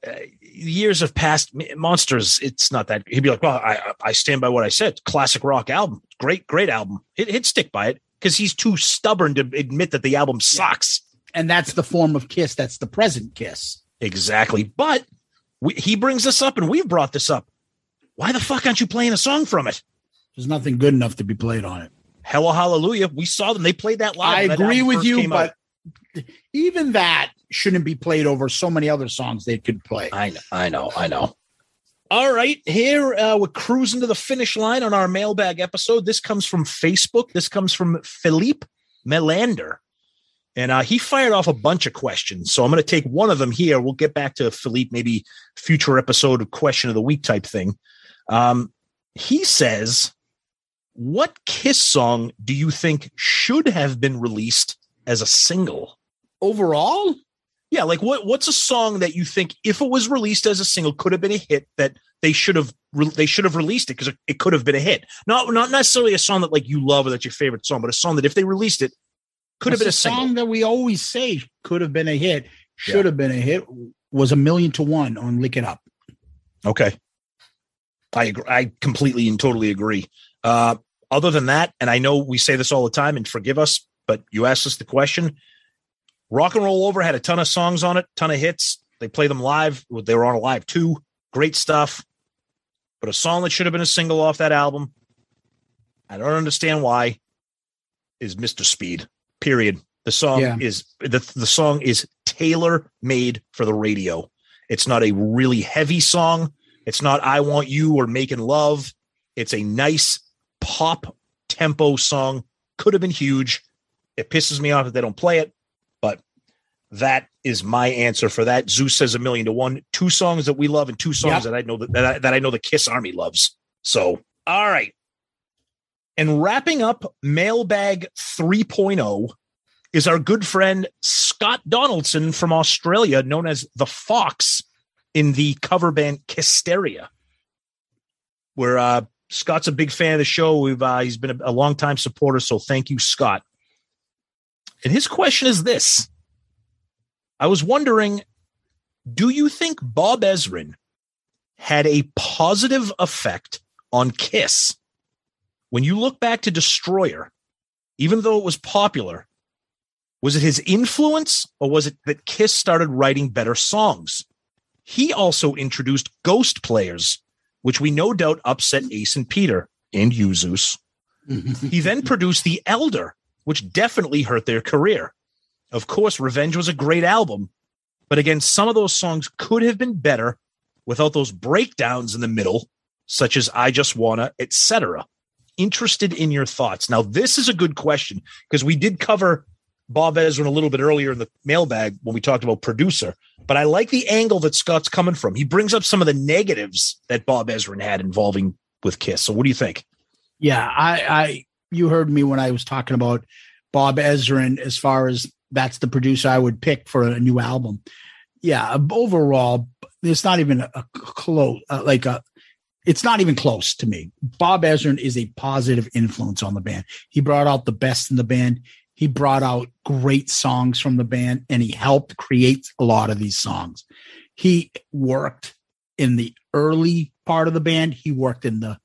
Uh, years have passed. Monsters, it's not that. He'd be like, well, I I stand by what I said. Classic rock album, great great album. He'd, he'd stick by it because he's too stubborn to admit that the album sucks. and that's the form of Kiss. That's the present Kiss. Exactly. But we, he brings this up and we've brought this up. Why the fuck aren't you playing a song from it? There's nothing good enough to be played on it. Hello, hallelujah. We saw them. They played that live. I that agree with you, came out. but even that, shouldn't be played over so many other songs they could play. I know, I know, I know. All right, here uh, we're cruising to the finish line on our mailbag episode. This comes from Facebook. This comes from Philippe Melander. And uh, he fired off a bunch of questions. So I'm going to take one of them here. We'll get back to Philippe, maybe future episode of question of the week type thing. Um, he says, What Kiss song do you think should have been released as a single? Overall? Yeah, like what what's a song that you think if it was released as a single could have been a hit that they should have re- they should have released it because it, it could have been a hit. Not not necessarily a song that like you love or that's your favorite song, but a song that if they released it could have been a single. song that we always say could have been a hit, should have been a hit, was a million to one on Lick It Up. Okay. I agree. I completely and totally agree. Uh, other than that, and I know we say this all the time, and forgive us, but you asked us the question. Rock and Roll Over had a ton of songs on it, ton of hits. They play them live. They were on a live too. Great stuff. But a song that should have been a single off that album, I don't understand why, is Mr. Speed. Period. The song Yeah. is the the song is tailor made for the radio. It's not a really heavy song. It's not I Want You or Making Love. It's a nice pop tempo song. Could have been huge. It pisses me off that they don't play it, but that is my answer for that. Zeus says a million to one. Two songs that we love and two songs Yep. that I know that, that, I, that I know the Kiss Army loves. So, all right. And wrapping up mailbag 3.0 is our good friend Scott Donaldson from Australia, known as the Fox in the cover band Kisteria. Where uh, Scott's a big fan of the show. We've uh, he's been a, a long time supporter, so thank you, Scott. And his question is this: I was wondering, do you think Bob Ezrin had a positive effect on Kiss when you look back to Destroyer? Even though it was popular, was it his influence or was it that Kiss started writing better songs? He also introduced ghost players, which we no doubt upset mm-hmm. Ace and Peter and Uzus. Mm-hmm. he then produced The Elder, which definitely hurt their career. Of course, Revenge was a great album, but again, some of those songs could have been better without those breakdowns in the middle, such as I Just Wanna, etc. Interested in your thoughts. Now, this is a good question because we did cover Bob Ezrin a little bit earlier in the mailbag when we talked about producer, but I like the angle that Scott's coming from. He brings up some of the negatives that Bob Ezrin had involving with Kiss. So, what do you think? Yeah, I, I, you heard me when I was talking about Bob Ezrin as far as that's the producer I would pick for a new album. Yeah, overall, it's not even a, close, uh, like a, it's not even close to me. Bob Ezrin is a positive influence on the band. He brought out the best in the band. He brought out great songs from the band and he helped create a lot of these songs. He worked in the early part of the band. He worked in the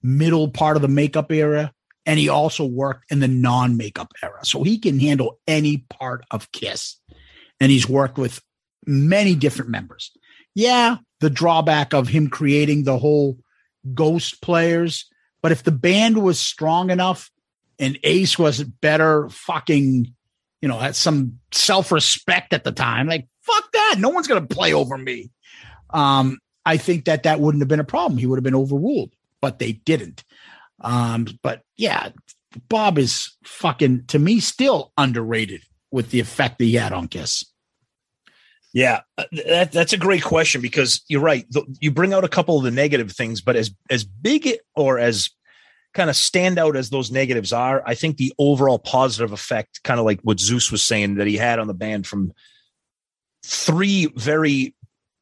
middle part of the makeup era and he also worked in the non-makeup era so he can handle any part of kiss and he's worked with many different members yeah the drawback of him creating the whole ghost players but if the band was strong enough and ace was better fucking you know had some self-respect at the time. Like fuck that. No one's gonna play over me. Um i think that that wouldn't have been a problem. He would have been overruled but they didn't. Um, but yeah, Bob is fucking to me still underrated with the effect that he had on Kiss. Yeah, uh, that, that's a great question because you're right. You bring out a couple of the negative things, but as as big or as kind of stand out as those negatives are, I think the overall positive effect, kind of like what Zeus was saying that he had on the band from three very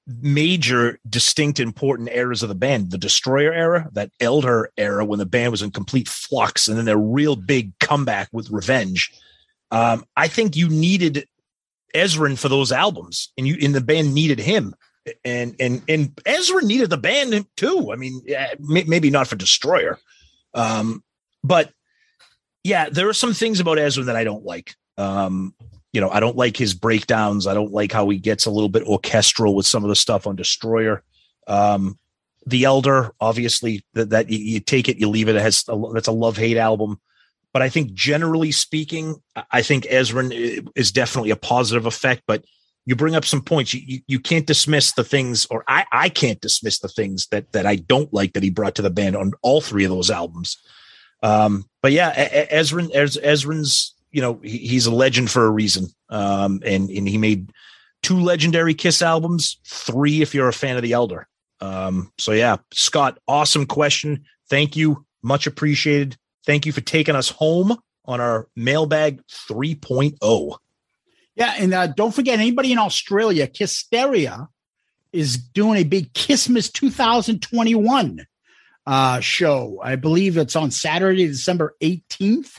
major, distinct, important eras of the band: the Destroyer era, that Elder era when the band was in complete flux, and then their real big comeback with Revenge. Um, I think you needed Ezrin for those albums, and you and the band needed him, and and and Ezra needed the band too. I mean, maybe not for Destroyer, um, but yeah, there are some things about Ezra that I don't like. Um, you know, I don't like his breakdowns. I don't like how he gets a little bit orchestral with some of the stuff on Destroyer. Um, the Elder, obviously, that, that you, you take it, you leave it. It has a, that's a love hate album. But I think generally speaking, I- think Ezrin is definitely a positive effect. But you bring up some points. You, you you can't dismiss the things, or I I can't dismiss the things that that I don't like that he brought to the band on all three of those albums. Um, but yeah, Ezrin, Ezrin's you know he, he's a legend for a reason. Um, and and he made two legendary Kiss albums, three if you're a fan of the Elder. Um, so yeah, Scott, awesome question. Thank you, much appreciated. Thank you for taking us home on our mailbag oh. 3.0. Yeah, and uh, don't forget anybody in Australia, Kisteria is doing a big Christmas 2021 uh, show. I believe it's on Saturday, December 18th,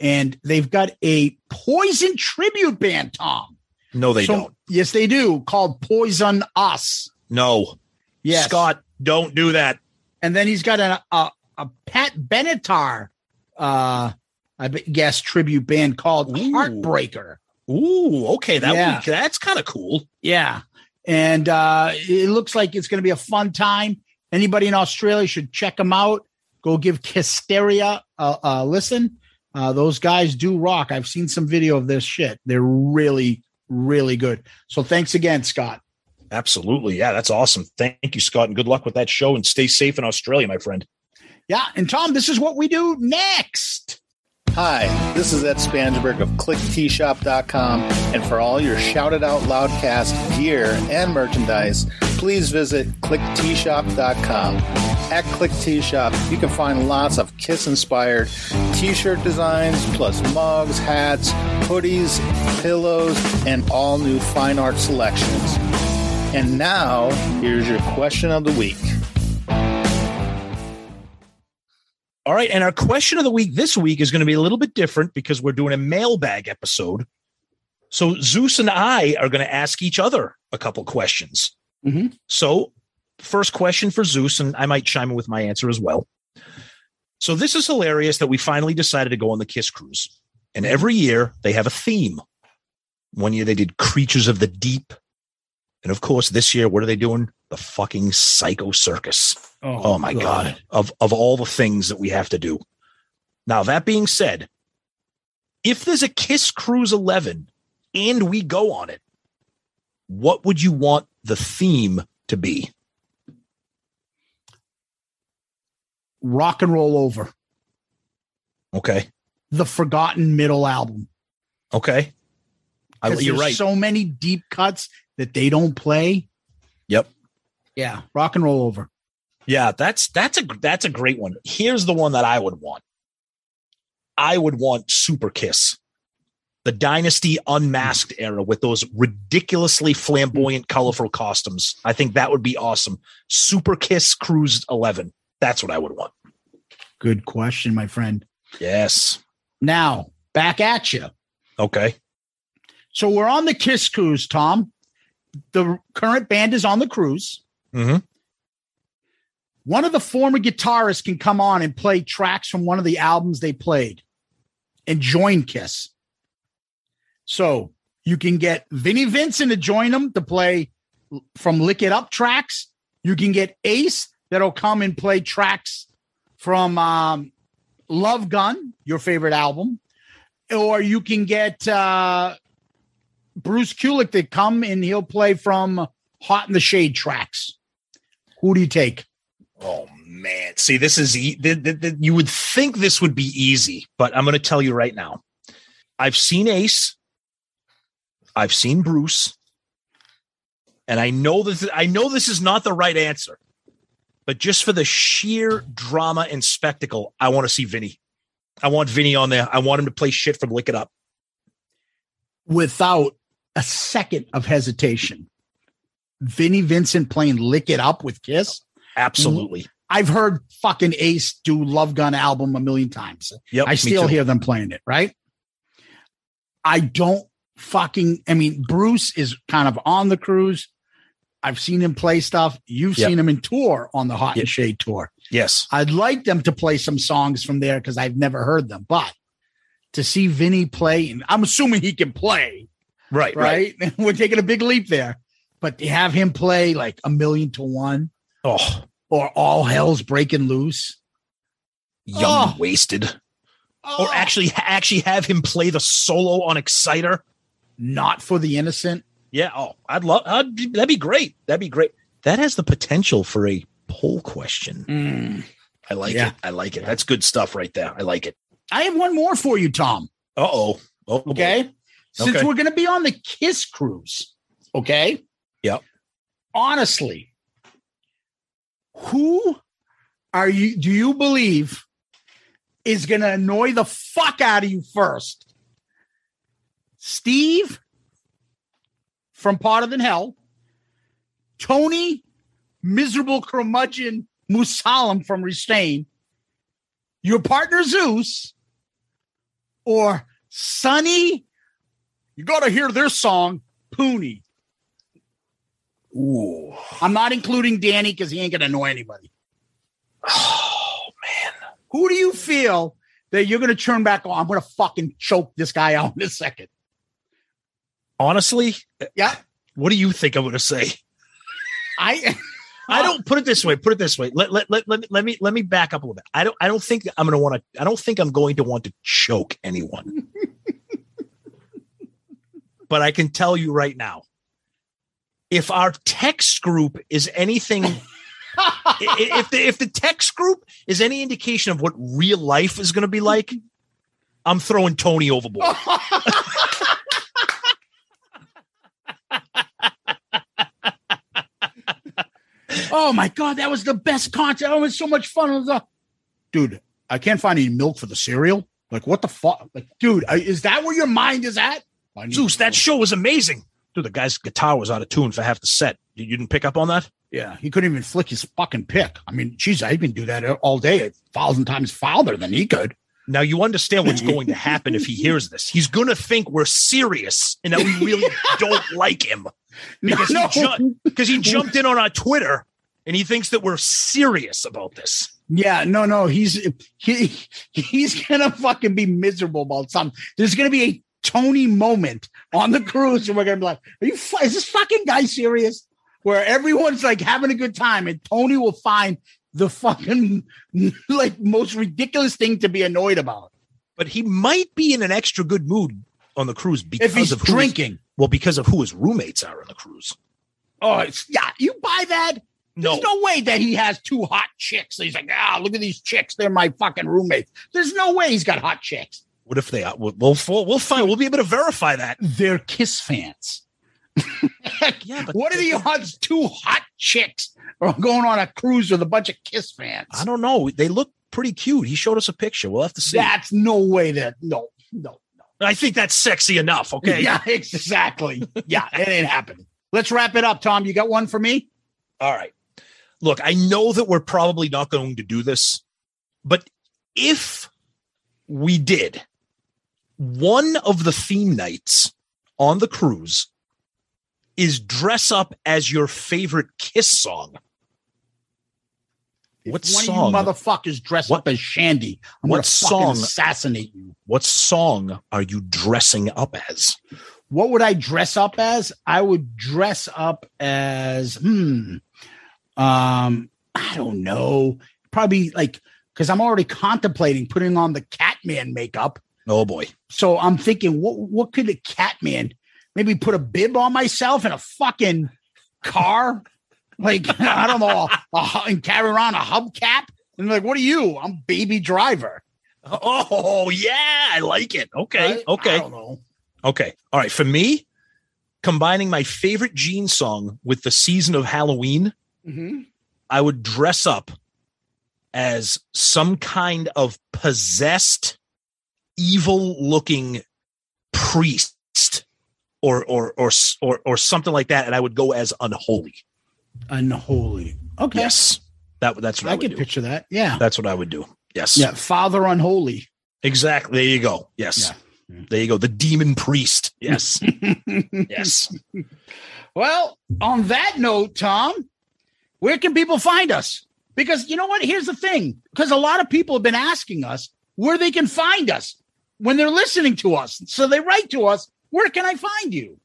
and they've got a Poison tribute band. Tom, No, they So- don't. Yes, they do. Called Poison Us. No. Yes. Scott, don't do that. And then he's got a a, a Pat Benatar, uh, I guess tribute band called Heartbreaker. Ooh, okay, that Yeah. that's kind of cool. Yeah. And uh, it looks like it's going to be a fun time. Anybody in Australia should check them out. Go give Kisteria a, a listen. Uh, those guys do rock. I've seen some video of this shit. They're really, really good. So thanks again, Scott. Absolutely. Yeah, that's awesome. Thank you, Scott, and good luck with that show and stay safe in Australia, my friend. Yeah. And Tom, this is what we do next. Hi, this is Ed Spansberg of ClickTshop.com, and for all your Shout It Out Loudcast gear and merchandise, please visit ClickTshop.com. At Click T Shop, you can find lots of Kiss inspired t shirt designs, plus mugs, hats, hoodies, pillows, and all new fine art selections. And now, here's your question of the week. All right. And our question of the week this week is going to be a little bit different because we're doing a mailbag episode. So Zeus and I are going to ask each other a couple questions. Mhm. So, first question for Zeus, and I might chime in with my answer as well. So, this is hilarious that we finally decided to go on the Kiss Cruise. And every year they have a theme. One year they did Creatures of the Deep. And of course, this year, what are they doing? The fucking Psycho Circus. Oh, oh my God. Of, of all the things that we have to do. Now, that being said, if there's a Kiss Cruise 11 and we go on it, what would you want the theme to be? Rock and roll over. Okay. The Forgotten Middle album. Okay. I, you're there's right. So many deep cuts that they don't play. yep. Yeah. Rock and roll over. Yeah, that's that's a that's a great one. Here's the one that I would want. I would want Super Kiss, the Dynasty Unmasked era with those ridiculously flamboyant, colorful costumes. I think that would be awesome. Super Kiss Cruise Eleven. That's what I would want. Good question, my friend. Yes. Now, back at you. Okay. So we're on the Kiss cruise, Tom. The current band is on the cruise. Mm-hmm. One of the former guitarists can come on and play tracks from one of the albums they played and join Kiss. So you can get Vinnie Vincent to join them to play from Lick It Up tracks. You can get Ace that'll come and play tracks from um, Love Gun, your favorite album. Or you can get uh, Bruce Kulick to come and he'll play from Hot in the Shade tracks. Who do you take? Oh man, see, this is e- th- th- th- you would think this would be easy, but I'm going to tell you right now. I've seen Ace, I've seen Bruce, and I know that I know this is not the right answer, but just for the sheer drama and spectacle, I want to see Vinnie. I want Vinnie on there. I want him to play shit from Lick It Up. Without a second of hesitation. Vinnie Vincent playing Lick It Up with Kiss. Absolutely. I've heard fucking Ace do Love Gun album a million times. Yep, I still hear them playing it, right? I don't fucking I mean, Bruce is kind of on the cruise. I've seen him play stuff. You've Yep. seen him in tour on the Hot Yep. and Shade tour. Yes. I'd like them to play some songs from there because I've never heard them. But to see Vinnie play, and I'm assuming he can play, Right, right. right? We're taking a big leap there. But to have him play like a million to one Oh, or all hell's breaking loose. young Oh. wasted. Or actually actually have him play the solo on Exciter. Not for the innocent. Yeah. Oh, I'd love. I'd be, that'd be great. That'd be great. That has the potential for a poll question. I like Yeah. it. I like it. That's good stuff right there. I like it. I have one more for you, Tom. Uh oh. Oh. Okay. Since Okay. we're going to be on the Kiss cruise, okay? Yep. Honestly, who are you, do you believe is going to annoy the fuck out of you first? Steve from Potter Than Hell, Tony, miserable curmudgeon Musalam from Restrain, your partner Zeus, or Sonny. You got to hear their song, Pooney. Ooh. I'm not including Danny because he ain't going to annoy anybody. Oh man. Who do you feel that you're going to turn back on? I'm going to fucking choke this guy out in a second. Honestly, Yeah. what do you think I'm going to say? I. I don't put it this way. Put it this way. Let, let, let, let, me, let me let me back up a little bit. I don't I don't think I'm going to want to. I don't think I'm going to want to choke anyone. but I can tell you right now, if our text group is anything, i- i- if the if the text group is any indication of what real life is going to be like, I'm throwing Tony overboard. oh my god, that was the best concert. It was so much fun. Was a- dude, I can't find any milk for the cereal. Like, what the fuck? Like, dude, I- is that where your mind is at? I need Zeus, that show was amazing. Dude, the guy's guitar was out of tune for half the set. You you didn't pick up on that? Yeah, he couldn't even flick his fucking pick. I mean, geez, I can do that all day, a thousand times farther than he could. Now you understand what's going to happen if he hears this. He's going to think we're serious and that we really don't like him because No. he ju- because he jumped in on our Twitter and he thinks that we're serious about this. Yeah, no, no, he's he he's gonna fucking be miserable about something. There's gonna be a Tony moment on the cruise, and we're gonna be like, "Are you? Is this fucking guy serious?" Where everyone's like having a good time, and Tony will find the fucking like most ridiculous thing to be annoyed about. But he might be in an extra good mood on the cruise because If he's of who his- drinking. well, because of who his roommates are on the cruise. Oh, it's yeah, you buy that? No. There's no way that he has two hot chicks. He's like, ah, look at these chicks. They're my fucking roommates. There's no way he's got hot chicks. What if they are? We'll we'll, we'll find. We'll be able to verify that. They're Kiss fans. Yeah, but What are the odds two hot chicks are going on a cruise with a bunch of Kiss fans? I don't know. They look pretty cute. He showed us a picture. We'll have to see. That's no way that no, no, no. I think that's sexy enough. Okay. Yeah, exactly. yeah, it ain't happening. Let's wrap it up, Tom. You got one for me? All right. Look, I know that we're probably not going to do this, but if we did, one of the theme nights on the cruise is dress up as your favorite Kiss song. What One song? of you motherfuckers dress What- up as Shandi. I'm what song- assassinate you. What song are you dressing up as? What would I dress up as? I would dress up as hmm. Um, I don't know. Probably like because I'm already contemplating putting on the Catman makeup. Oh boy. So I'm thinking, what what could a Catman? Maybe put a bib on myself in a fucking car, like I don't know, a, and carry around a hubcap. And like, what are you? I'm baby driver. Oh yeah, I like it. Okay. Right? Okay. I don't know. Okay. All right. For me, combining my favorite Gene song with the season of Halloween, Mhm. I would dress up as some kind of possessed, evil looking priest or, or, or, or, or something like that. And I would go as unholy. Unholy. Okay. Yes. That, that's what I, I would can picture that. Yeah. That's what I would do. Yes. Yeah. Father unholy. Exactly. There you go. Yes. There you go. The demon priest. Yes. yes. Well, on that note, Tom, where can people find us? Because you know what? Here's the thing. Because a lot of people have been asking us where they can find us when they're listening to us. So they write to us, where can I find you?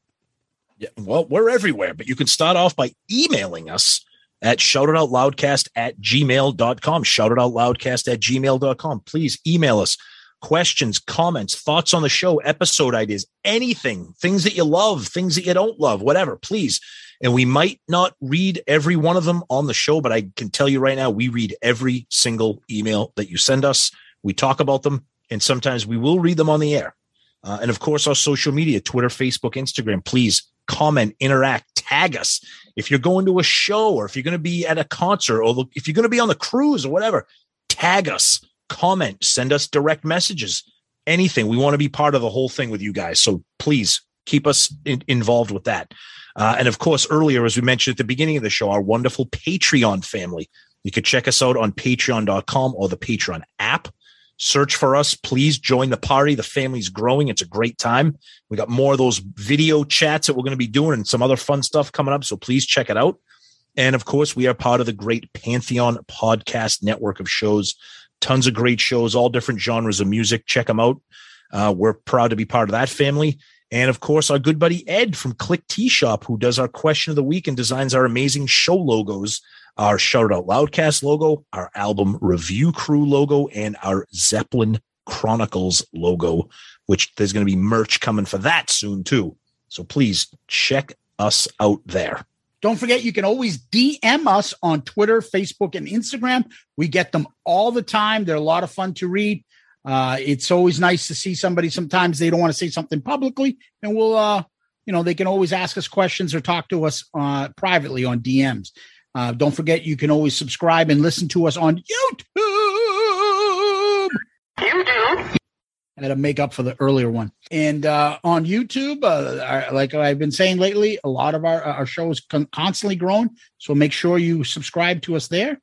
Yeah, well, we're everywhere, but you can start off by emailing us at shoutitoutloudcast at gmail.com. Shoutitoutloudcast at gmail.com. Please email us questions, comments, thoughts on the show, episode ideas, anything, things that you love, things that you don't love, whatever, please. And we might not read every one of them on the show, but I can tell you right now, we read every single email that you send us. We talk about them, and sometimes we will read them on the air. Uh, and of course, our social media Twitter, Facebook, Instagram. Please comment, interact, tag us. If you're going to a show or if you're going to be at a concert or if you're going to be on the cruise or whatever, tag us, comment, send us direct messages, anything. We want to be part of the whole thing with you guys. So please keep us in- involved with that. Uh, and of course, earlier, as we mentioned at the beginning of the show, our wonderful Patreon family. You could check us out on patreon.com or the Patreon app. Search for us. Please join the party. The family's growing. It's a great time. We got more of those video chats that we're going to be doing and some other fun stuff coming up. So please check it out. And of course, we are part of the great Pantheon podcast network of shows. Tons of great shows, all different genres of music. Check them out. Uh, we're proud to be part of that family. And of course, our good buddy Ed from Click T Shop, who does our question of the week and designs our amazing show logos, our Shout Out Loudcast logo, our album review crew logo, and our Zeppelin Chronicles logo, which there's going to be merch coming for that soon too. So please check us out there. Don't forget, you can always DM us on Twitter, Facebook, and Instagram. We get them all the time. They're a lot of fun to read. Uh, it's always nice to see somebody. Sometimes they don't want to say something publicly, and we'll, uh, you know, they can always ask us questions or talk to us uh, privately on DMs. Uh, don't forget, you can always subscribe and listen to us on YouTube. YouTube. I had to make up for the earlier one. And uh, on YouTube, uh, like I've been saying lately, a lot of our our show is con- constantly growing. So make sure you subscribe to us there.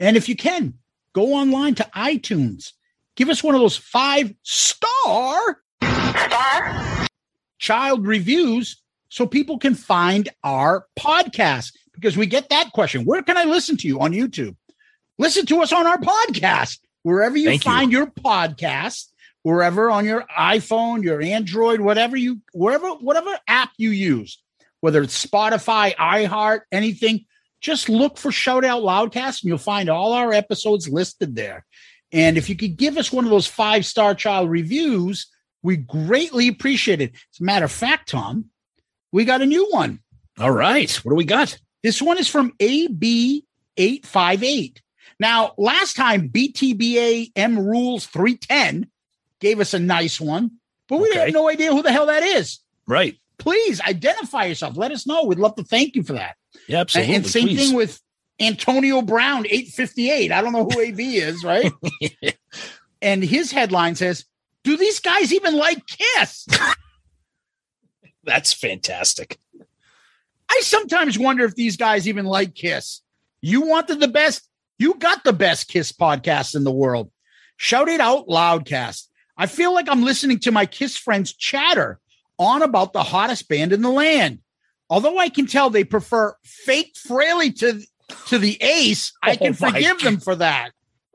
And if you can, go online to iTunes. Give us one of those five star, star child reviews so people can find our podcast because we get that question. Where can I listen to you on YouTube? Listen to us on our podcast, wherever you Thank you. find your podcast, wherever on your iPhone, your Android, whatever you, wherever, whatever app you use, whether it's Spotify, iHeart, anything, just look for Shout Out Loudcast and you'll find all our episodes listed there. And if you could give us one of those five star child reviews, we greatly appreciate it. As a matter of fact, Tom, we got a new one. All right. What do we got? This one is from AB858. Now, last time BTBA M Rules 310 gave us a nice one, but we Okay. have no idea who the hell that is. Right. Please identify yourself. Let us know. We'd love to thank you for that. Yeah, absolutely. And, and same Please. thing with Antonio Brown, 858. I don't know who AB is, right? and his headline says, Do these guys even like Kiss? That's fantastic. I sometimes wonder if these guys even like Kiss. You wanted the best, you got the best Kiss podcast in the world. Shout it out, Loudcast. I feel like I'm listening to my Kiss friends chatter on about the hottest band in the land. Although I can tell they prefer fake Frehley to, to the ace, I can Oh forgive them for that.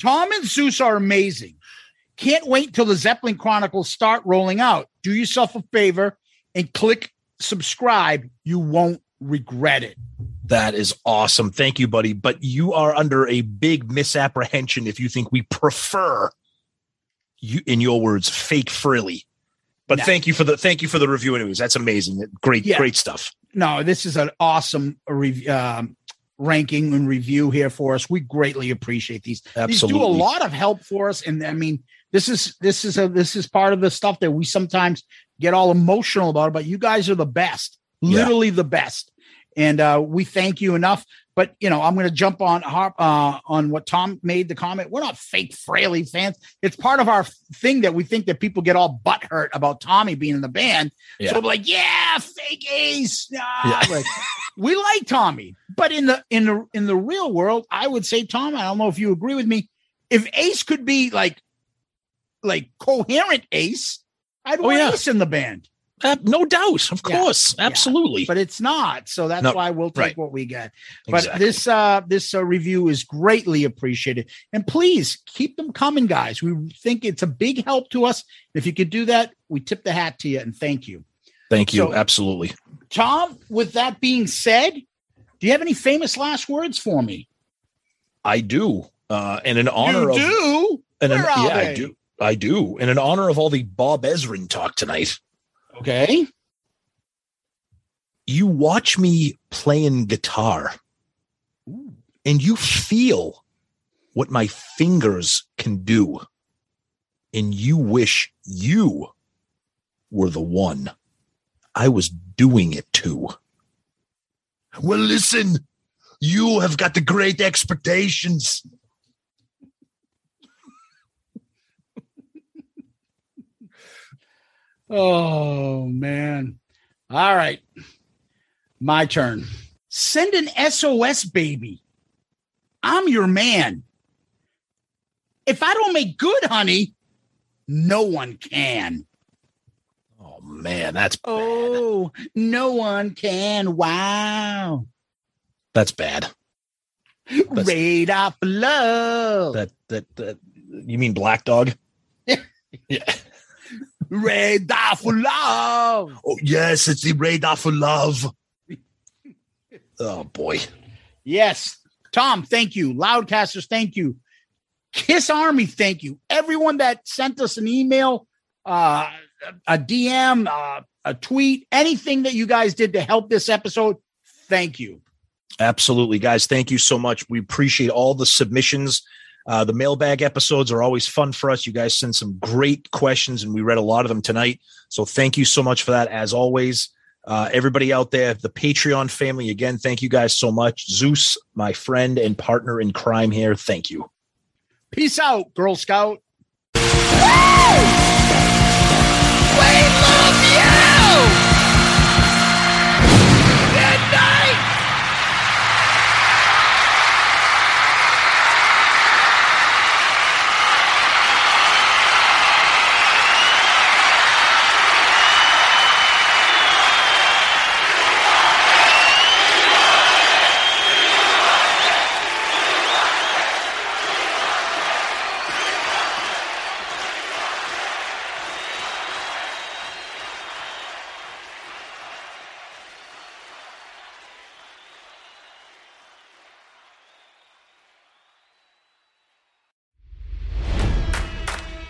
Tom and Zeus are amazing. Can't wait till the Zeppelin Chronicles start rolling out. Do yourself a favor and click subscribe. You won't regret it. That is awesome. Thank you, buddy. But you are under a big misapprehension if you think we prefer you in your words, fake Frehley. But No. thank you for the thank you for the review anyways. That's amazing. Great, Yeah. great stuff. No, this is an awesome um, ranking and review here for us. We greatly appreciate these. These do a lot of help for us, and I mean, this is this is a this is part of the stuff that we sometimes get all emotional about. It, but you guys are the best, Yeah. literally the best, and uh, we thank you enough. But you know, I'm going to jump on harp uh, on what Tom made the comment. We're not fake Frehley fans. It's part of our thing that we think that people get all butthurt about Tommy being in the band. Yeah. So we're like, yeah, fake Ace. Yeah. Yeah. Like, we like Tommy, but in the in the in the real world, I would say Tom. I don't know if you agree with me. If Ace could be like like coherent Ace, I'd want yeah. Ace in the band. Uh, no doubt. Of Yeah. course. Yeah. Absolutely. But it's not, so that's No, why we'll take right. what we get. But Exactly. this uh this uh, review is greatly appreciated, and please keep them coming, guys. We think it's a big help to us. If you could do that, we tip the hat to you and thank you. Thank you. So- absolutely. Tom, with that being said, do you have any famous last words for me? I do. Uh and in honor you of do. and in, Where are yeah, I do. I do. And in honor of all the Bob Ezrin talk tonight, Okay. you watch me playing guitar and you feel what my fingers can do. And you wish you were the one I was doing it to. Well, listen, you have got the great expectations. Oh man. All right. My turn. Send an SOS baby. I'm your man. If I don't make good honey, no one can. Oh man, that's Oh, no one can. Wow. that's bad. That's- Radar for love. That that that you mean Black Dog? yeah. Radar for love. Oh yes, it's the radar for love. Oh boy. Yes. Tom, thank you. Loudcasters, thank you. Kiss Army, thank you. Everyone that sent us an email, uh, a DM, uh, a tweet, anything that you guys did to help this episode, thank you. Absolutely, guys. Thank you so much. We appreciate all the submissions. Uh, the mailbag episodes are always fun for us. You guys send some great questions, and we read a lot of them tonight. So thank you so much for that. As always, uh, everybody out there, the Patreon family, again, thank you guys so much. Zeus, my friend and partner in crime here, thank you. Peace out, Girl Scout.